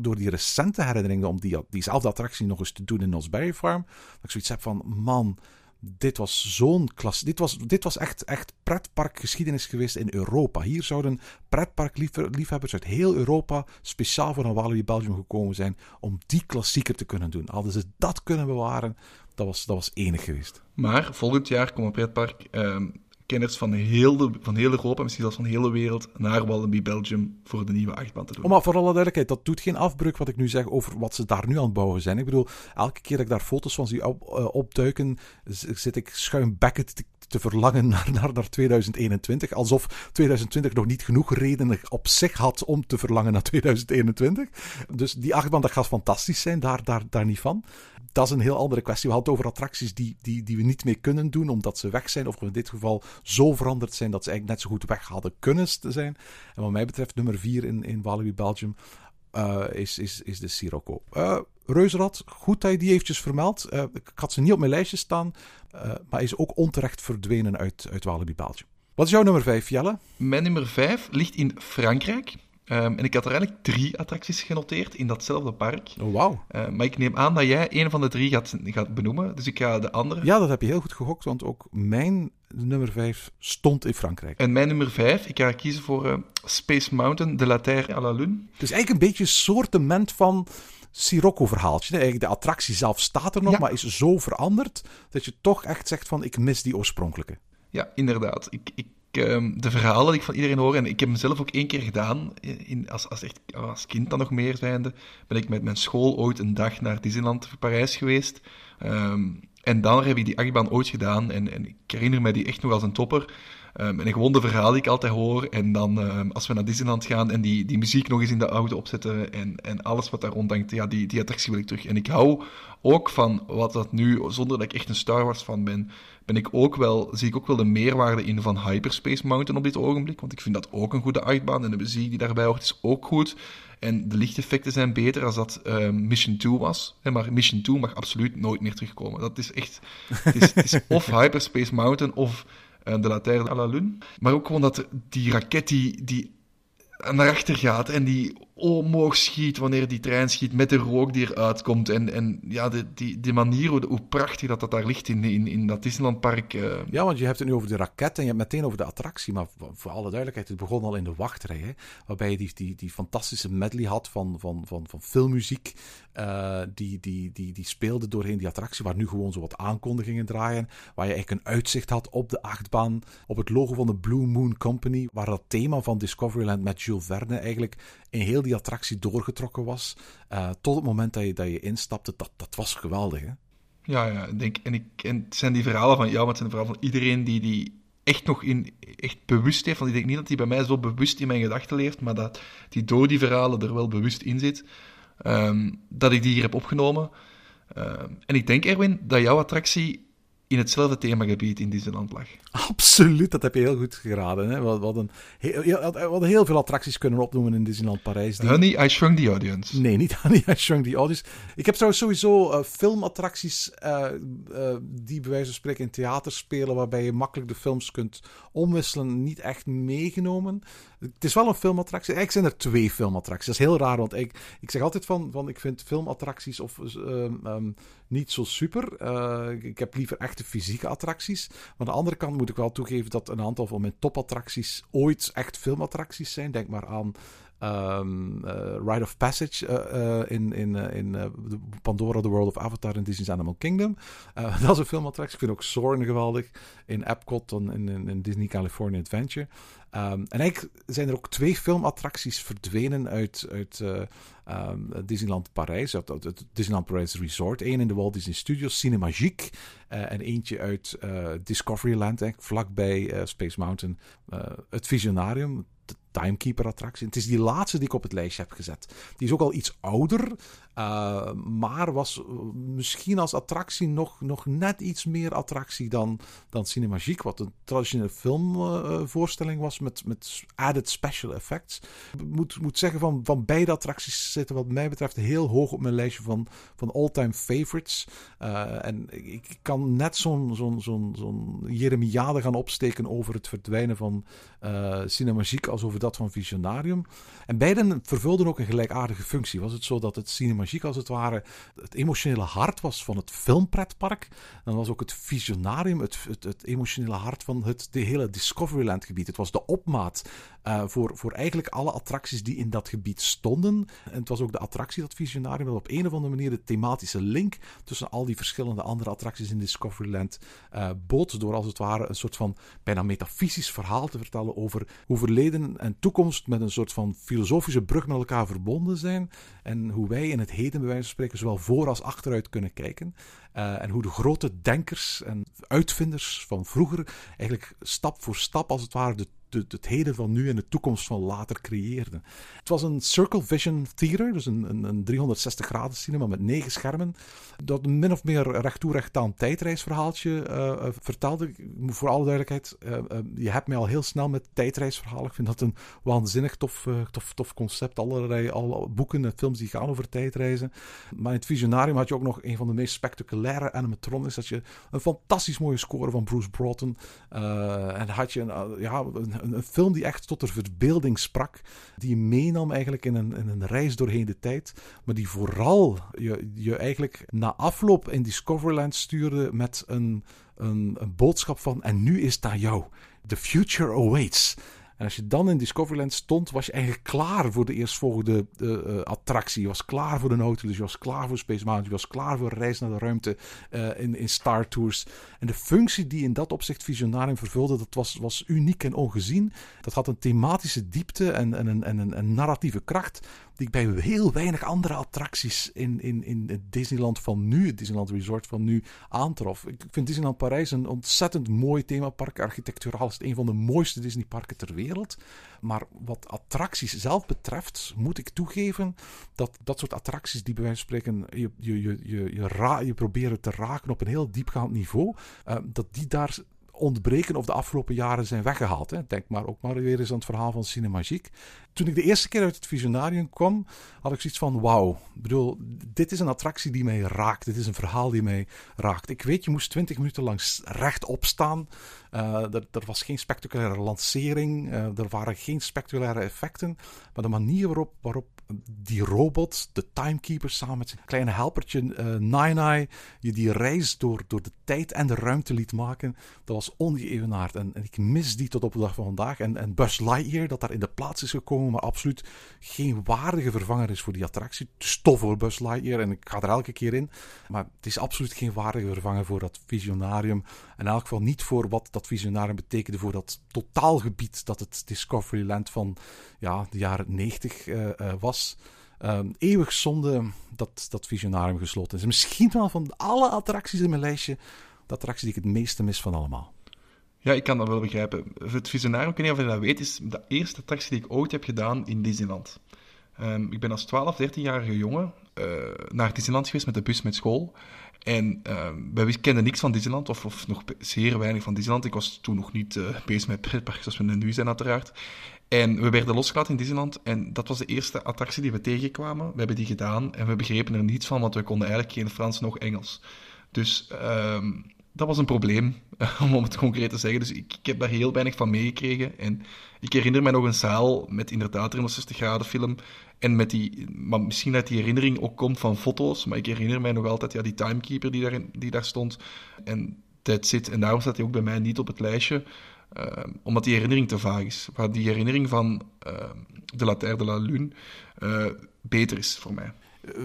door die recente herinneringen om die, diezelfde attractie nog eens te doen in Nosberry Farm, dat ik zoiets heb van, man, dit was zo'n klas. Dit was, dit was echt, echt pretparkgeschiedenis geweest in Europa. Hier zouden pretparkliefhebbers uit heel Europa speciaal voor een Walibi Belgium gekomen zijn om die klassieker te kunnen doen. Hadden ze dat kunnen bewaren, dat was, dat was enig geweest. Maar volgend jaar komen pretpark ehm, kenners van heel, de, van heel Europa, misschien zelfs van de hele wereld, naar Walibi Belgium voor de nieuwe achtbaan te doen. Maar voor alle duidelijkheid, dat doet geen afbreuk wat ik nu zeg over wat ze daar nu aan het bouwen zijn. Ik bedoel, elke keer dat ik daar foto's van zie op, uh, opduiken, zit ik schuimbekkend te, te verlangen naar, naar, naar 2021. Alsof 2020 nog niet genoeg redenen op zich had om te verlangen naar 2021. Dus die achtbaan, dat gaat fantastisch zijn, daar, daar, daar niet van dat is een heel andere kwestie. We hadden het over attracties die, die, die we niet meer kunnen doen omdat ze weg zijn. Of in dit geval zo veranderd zijn dat ze eigenlijk net zo goed weg hadden kunnen zijn. En wat mij betreft, nummer 4 in, in Walibi Belgium uh, is, is, is de Sirocco. Uh, Reuzenrad, goed dat je die eventjes vermeld. Uh, ik had ze niet op mijn lijstje staan, maar is ook onterecht verdwenen uit, uit Walibi Belgium. Wat is jouw nummer 5, Jelle? Mijn nummer 5 ligt in Frankrijk. Um, en ik had er eigenlijk drie attracties genoteerd in datzelfde park. Oh, wauw. Uh, maar ik neem aan dat jij een van de drie gaat, gaat benoemen. Dus ik ga de andere. Ja, dat heb je heel goed gehokt, want ook mijn nummer 5 stond in Frankrijk. En mijn nummer 5, ik ga kiezen voor uh, Space Mountain de la Terre à la Lune. Het is eigenlijk een beetje een soortement van. Sirocco-verhaaltje. Eigenlijk de attractie zelf staat er nog, ja. maar is zo veranderd dat je toch echt zegt van ik mis die oorspronkelijke. Ja, inderdaad. Ik, ik Ehm, de verhalen die ik van iedereen hoor, en ik heb hem zelf ook één keer gedaan, in, als, als, echt, als kind dan nog meer zijnde, ben ik met mijn school ooit een dag naar Disneyland Parijs geweest. Um, en dan heb ik die achtbaan ooit gedaan, en, en, ik herinner me die echt nog als een topper. Um, en gewoon de verhalen die ik altijd hoor. En dan um, als we naar Disneyland gaan en die, die muziek nog eens in de auto opzetten en, en alles wat daar rondhangt, ja, die, die attractie wil ik terug. En ik hou ook van wat dat nu, zonder dat ik echt een Star Wars fan ben, ben ik ook wel, zie ik ook wel de meerwaarde in van Hyperspace Mountain op dit ogenblik. Want ik vind dat ook een goede uitbaan en de muziek die daarbij hoort is ook goed. En de lichteffecten zijn beter als dat uh, Mission 2 was. Maar Mission 2 mag absoluut nooit meer terugkomen. Dat is echt... Het is, het is of Hyperspace Mountain of uh, de Laterne à la Lune. Maar ook gewoon dat die raket die, die naar achter gaat en die omhoog schiet wanneer die trein schiet met de rook die eruit komt. En, en ja, de, die, die manier hoe, hoe prachtig dat, dat daar ligt in, in, in dat Disneylandpark. Uh... Ja, want je hebt het nu over de raket en je hebt meteen over de attractie. Maar voor alle duidelijkheid, het begon al in de wachtrij. Hè, waarbij je die, die, die fantastische medley had van, van, van, van filmmuziek. Uh, die, die, die, die speelde doorheen die attractie. Waar nu gewoon zo wat aankondigingen draaien. Waar je eigenlijk een uitzicht had op de achtbaan. Op het logo van de Blue Moon Company. Waar dat thema van Discoveryland met Jules Verne eigenlijk in heel die attractie doorgetrokken was. Uh, tot het moment dat je, dat je instapte, dat, dat was geweldig. Hè? Ja, ja denk, en, ik, en het zijn die verhalen van jou, maar het zijn de verhalen van iedereen die, die echt nog in, echt bewust heeft. Want ik denk niet dat hij bij mij zo bewust in mijn gedachten leeft, maar dat die door die verhalen er wel bewust in zit. Um, dat ik die hier heb opgenomen. Um, en ik denk, Erwin, dat jouw attractie in hetzelfde themagebied in Disneyland lag. Absoluut, dat heb je heel goed geraden. Hè? We, hadden heel, heel, heel veel attracties kunnen opnoemen in Disneyland Parijs. Die... Honey, I Shrunk the Audience. Nee, niet Honey, I Shrunk the Audience. Ik heb trouwens sowieso uh, filmattracties uh, uh, die bij wijze van spreken in theater spelen, waarbij je makkelijk de films kunt omwisselen, niet echt meegenomen. Het is wel een filmattractie. Eigenlijk zijn er twee filmattracties. Dat is heel raar, want ik, ik zeg altijd van, van ik vind filmattracties of, um, um, niet zo super. Uh, ik heb liever echte fysieke attracties. Maar aan de andere kant moet ik wel toegeven dat een aantal van mijn topattracties ooit echt filmattracties zijn. Denk maar aan um, uh, Rite of Passage uh, in, in, in Pandora, The World of Avatar in Disney's Animal Kingdom. dat is een filmattractie. Ik vind ook Soarin' geweldig in Epcot en in, in, Disney California Adventure. Um, en eigenlijk zijn er ook twee filmattracties verdwenen uit, uit um, Disneyland Parijs, het, Disneyland Parijs Resort. Eén in de Walt Disney Studios, Cinemagique. En eentje uit Discoveryland, vlakbij Space Mountain. het Visionarium, Timekeeper-attractie. Het is die laatste die ik op het lijstje heb gezet. Die is ook al iets ouder, uh, maar was misschien als attractie nog, nog net iets meer attractie dan, dan Cinemagique, wat een traditionele filmvoorstelling uh, was met, met added special effects. Ik moet, moet zeggen, van, van beide attracties zitten wat mij betreft heel hoog op mijn lijstje van, van all-time favorites. En ik kan net zo'n zo'n zo'n Jeremiade gaan opsteken over het verdwijnen van uh, Cinemagique als over dat van Visionarium. En beiden vervulden ook een gelijkaardige functie. Was het zo dat het Cinemagique als het ware het emotionele hart was van het filmpretpark. Dan was ook het Visionarium het, het, het emotionele hart van het de hele Discoveryland gebied. Het was de opmaat uh, voor, voor eigenlijk alle attracties die in dat gebied stonden. En het was ook de attractie, dat Visionarium, dat op een of andere manier de thematische link tussen al die verschillende andere attracties in Discoveryland uh, bood. Door als het ware een soort van bijna metafysisch verhaal te vertellen over hoe verleden en toekomst met een soort van filosofische brug met elkaar verbonden zijn. En hoe wij in het heden, bij wijze van spreken, zowel voor als achteruit kunnen kijken. Uh, en hoe de grote denkers en uitvinders van vroeger eigenlijk stap voor stap, als het ware, de de, het heden van nu en de toekomst van later creëerde. Het was een Circle Vision Theater, dus een, een, een 360 graden cinema met negen schermen, dat min of meer recht toe recht aan tijdreisverhaaltje uh, vertelde. Voor alle duidelijkheid, uh, je hebt mij al heel snel met tijdreisverhalen. Ik vind dat een waanzinnig tof, tof, tof concept. Allerlei al boeken en films die gaan over tijdreizen. Maar in het Visionarium had je ook nog een van de meest spectaculaire animatronics. Dat je een fantastisch mooie score van Bruce Broughton. en had je een, ja, een, een, film die echt tot de verbeelding sprak. Die meenam eigenlijk in een, in een reis doorheen de tijd. Maar die vooral je, je eigenlijk na afloop in Discoveryland stuurde met een, een, een boodschap van... En nu is het aan jou. The future awaits. En als je dan in Discoveryland stond, was je eigenlijk klaar voor de eerstvolgende uh, attractie. Je was klaar voor de Nautilus, je was klaar voor Space Mountain, je was klaar voor een reis naar de ruimte uh, in, in Star Tours. En de functie die in dat opzicht Visionarium vervulde, dat was, was uniek en ongezien. Dat had een thematische diepte en, en, en, en een narratieve kracht ik bij heel weinig andere attracties in, in, in het Disneyland van nu, het Disneyland Resort van nu, aantrof. Ik vind Disneyland Parijs een ontzettend mooi themapark. Architecturaal is het een van de mooiste Disneyparken ter wereld. Maar wat attracties zelf betreft, moet ik toegeven dat dat soort attracties die bij wijze van spreken je, je, je, je, je, ra je proberen te raken op een heel diepgaand niveau, uh, dat die daar ontbreken of de afgelopen jaren zijn weggehaald. Hè. Denk maar ook maar weer eens aan het verhaal van Cinemagique. Toen ik de eerste keer uit het Visionarium kwam, had ik zoiets van: wauw. Ik bedoel, dit is een attractie die mij raakt. Dit is een verhaal die mij raakt. Ik weet, je moest 20 minuten lang rechtop staan. Uh, er, er, was geen spectaculaire lancering. Uh, er waren geen spectaculaire effecten. Maar de manier waarop, waarop die robot, de timekeeper, samen met zijn kleine helpertje uh, je die reis door, door de tijd en de ruimte liet maken, dat was ongeëvenaard. En, ik mis die tot op de dag van vandaag. En, en Buzz Lightyear, dat daar in de plaats is gekomen, maar absoluut geen waardige vervanger is voor die attractie. Stof voor Buzz Lightyear en ik ga er elke keer in. Maar het is absoluut geen waardige vervanger voor dat visionarium. En in elk geval niet voor wat dat visionarium betekende voor dat totaalgebied dat het Discoveryland van ja, de jaren 90 uh, uh, was. Um, eeuwig zonde dat dat visionarium gesloten is. misschien wel van alle attracties in mijn lijstje, de attractie die ik het meeste mis van allemaal. Ja, ik kan dat wel begrijpen. Het visionarium, ik weet niet of je dat weet, is de eerste attractie die ik ooit heb gedaan in Disneyland. Um, ik ben als 12, 13-jarige jongen uh, naar Disneyland geweest met de bus met school. En uh, wij kenden niks van Disneyland, of, of, nog zeer weinig van Disneyland. Ik was toen nog niet uh, bezig met pretparken zoals we nu zijn, uiteraard. En we werden losgelaten in Disneyland. En dat was de eerste attractie die we tegenkwamen. We hebben die gedaan en we begrepen er niets van, want we konden eigenlijk geen Frans nog Engels. Dus uh, dat was een probleem, om het concreet te zeggen. Dus ik, ik, heb daar heel weinig van meegekregen. En ik herinner me nog een zaal met inderdaad 360 graden film. En met die, maar misschien dat die herinnering ook komt van foto's. Maar ik herinner mij nog altijd ja, die timekeeper die daar, die daar stond. En dat zit. En daarom staat hij ook bij mij niet op het lijstje. Uh, omdat die herinnering te vaag is. Waar die herinnering van uh, de La Terre de la Lune uh, beter is voor mij.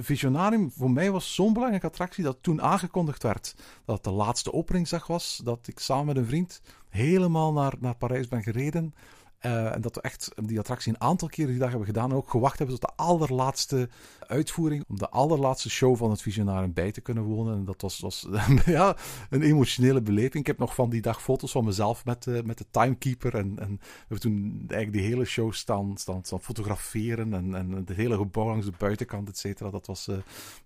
Visionarium voor mij was zo'n belangrijke attractie dat toen aangekondigd werd dat het de laatste openingsdag was, dat ik samen met een vriend helemaal naar, naar Parijs ben gereden. En dat we echt die attractie een aantal keren die dag hebben gedaan. En ook gewacht hebben tot de allerlaatste uitvoering. Om de allerlaatste show van het Visionarium bij te kunnen wonen. En dat was, was ja, een emotionele beleving. Ik heb nog van die dag foto's van mezelf met, uh, met de timekeeper. En, en we hebben toen eigenlijk die hele show staan, staan, staan fotograferen. En, en het hele gebouw langs de buitenkant, et cetera. Dat, was,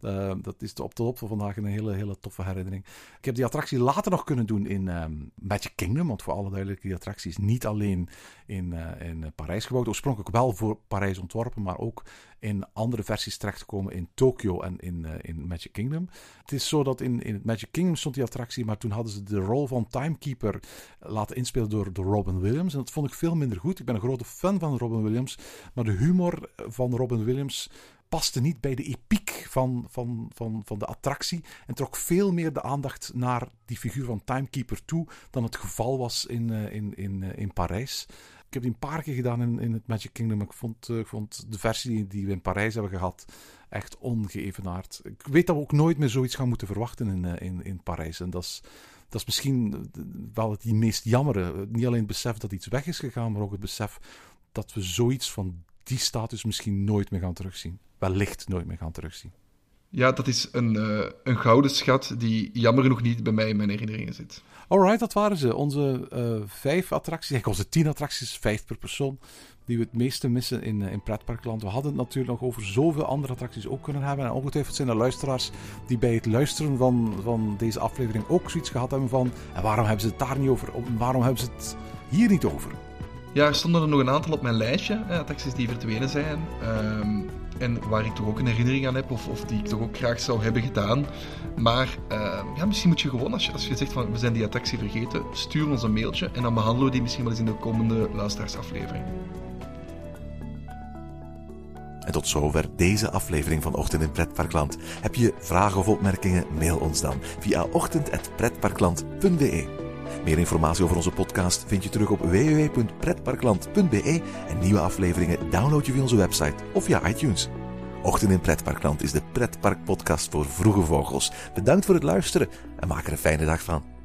uh, dat is op de op van vandaag een hele, hele toffe herinnering. Ik heb die attractie later nog kunnen doen in um, Magic Kingdom. Want voor alle duidelijkheid, die attractie is niet alleen in, in Parijs gebouwd. Oorspronkelijk wel voor Parijs ontworpen, maar ook in andere versies terechtgekomen in Tokyo en in, uh, in Magic Kingdom. Het is zo dat in, in Magic Kingdom stond die attractie, maar toen hadden ze de rol van timekeeper laten inspelen door, Robin Williams. En dat vond ik veel minder goed. Ik ben een grote fan van Robin Williams, maar de humor van Robin Williams paste niet bij de epiek van, van, van, van de attractie en trok veel meer de aandacht naar die figuur van Timekeeper toe dan het geval was in, uh, in, in, uh, in Parijs. Ik heb die een paar keer gedaan in, in het Magic Kingdom. Ik vond, uh, ik vond de versie die we in Parijs hebben gehad echt ongeëvenaard. Ik weet dat we ook nooit meer zoiets gaan moeten verwachten in, in, in Parijs. En dat is, dat is misschien wel het meest jammere. Niet alleen het besef dat iets weg is gegaan, maar ook het besef dat we zoiets van die status misschien nooit meer gaan terugzien. Wellicht nooit meer gaan terugzien. Ja, dat is een, uh, een gouden schat die jammer genoeg niet bij mij in mijn herinneringen zit. Alright, dat waren ze. Onze uh, vijf attracties, eigenlijk onze tien attracties, vijf per persoon, die we het meeste missen in, uh, in pretparkland. We hadden het natuurlijk nog over zoveel andere attracties ook kunnen hebben. En ongetwijfeld zijn er luisteraars die bij het luisteren van, van deze aflevering ook zoiets gehad hebben van en waarom hebben ze het daar niet over? Waarom hebben ze het hier niet over? Ja, er stonden er nog een aantal op mijn lijstje, attracties die verdwenen zijn. Um, en waar ik toch ook een herinnering aan heb, of, of die ik toch ook graag zou hebben gedaan. Maar uh, ja, misschien moet je gewoon, als je, als je zegt van we zijn die attractie vergeten, stuur ons een mailtje en dan behandelen we die misschien wel eens in de komende luisteraarsaflevering. En tot zover deze aflevering van Ochtend in Pretparkland. Heb je vragen of opmerkingen? Mail ons dan via ochtend.pretparkland.be. Meer informatie over onze podcast vind je terug op www.pretparkland.be en nieuwe afleveringen download je via onze website of via iTunes. Ochtend in Pretparkland is de pretparkpodcast voor vroege vogels. Bedankt voor het luisteren en maak er een fijne dag van.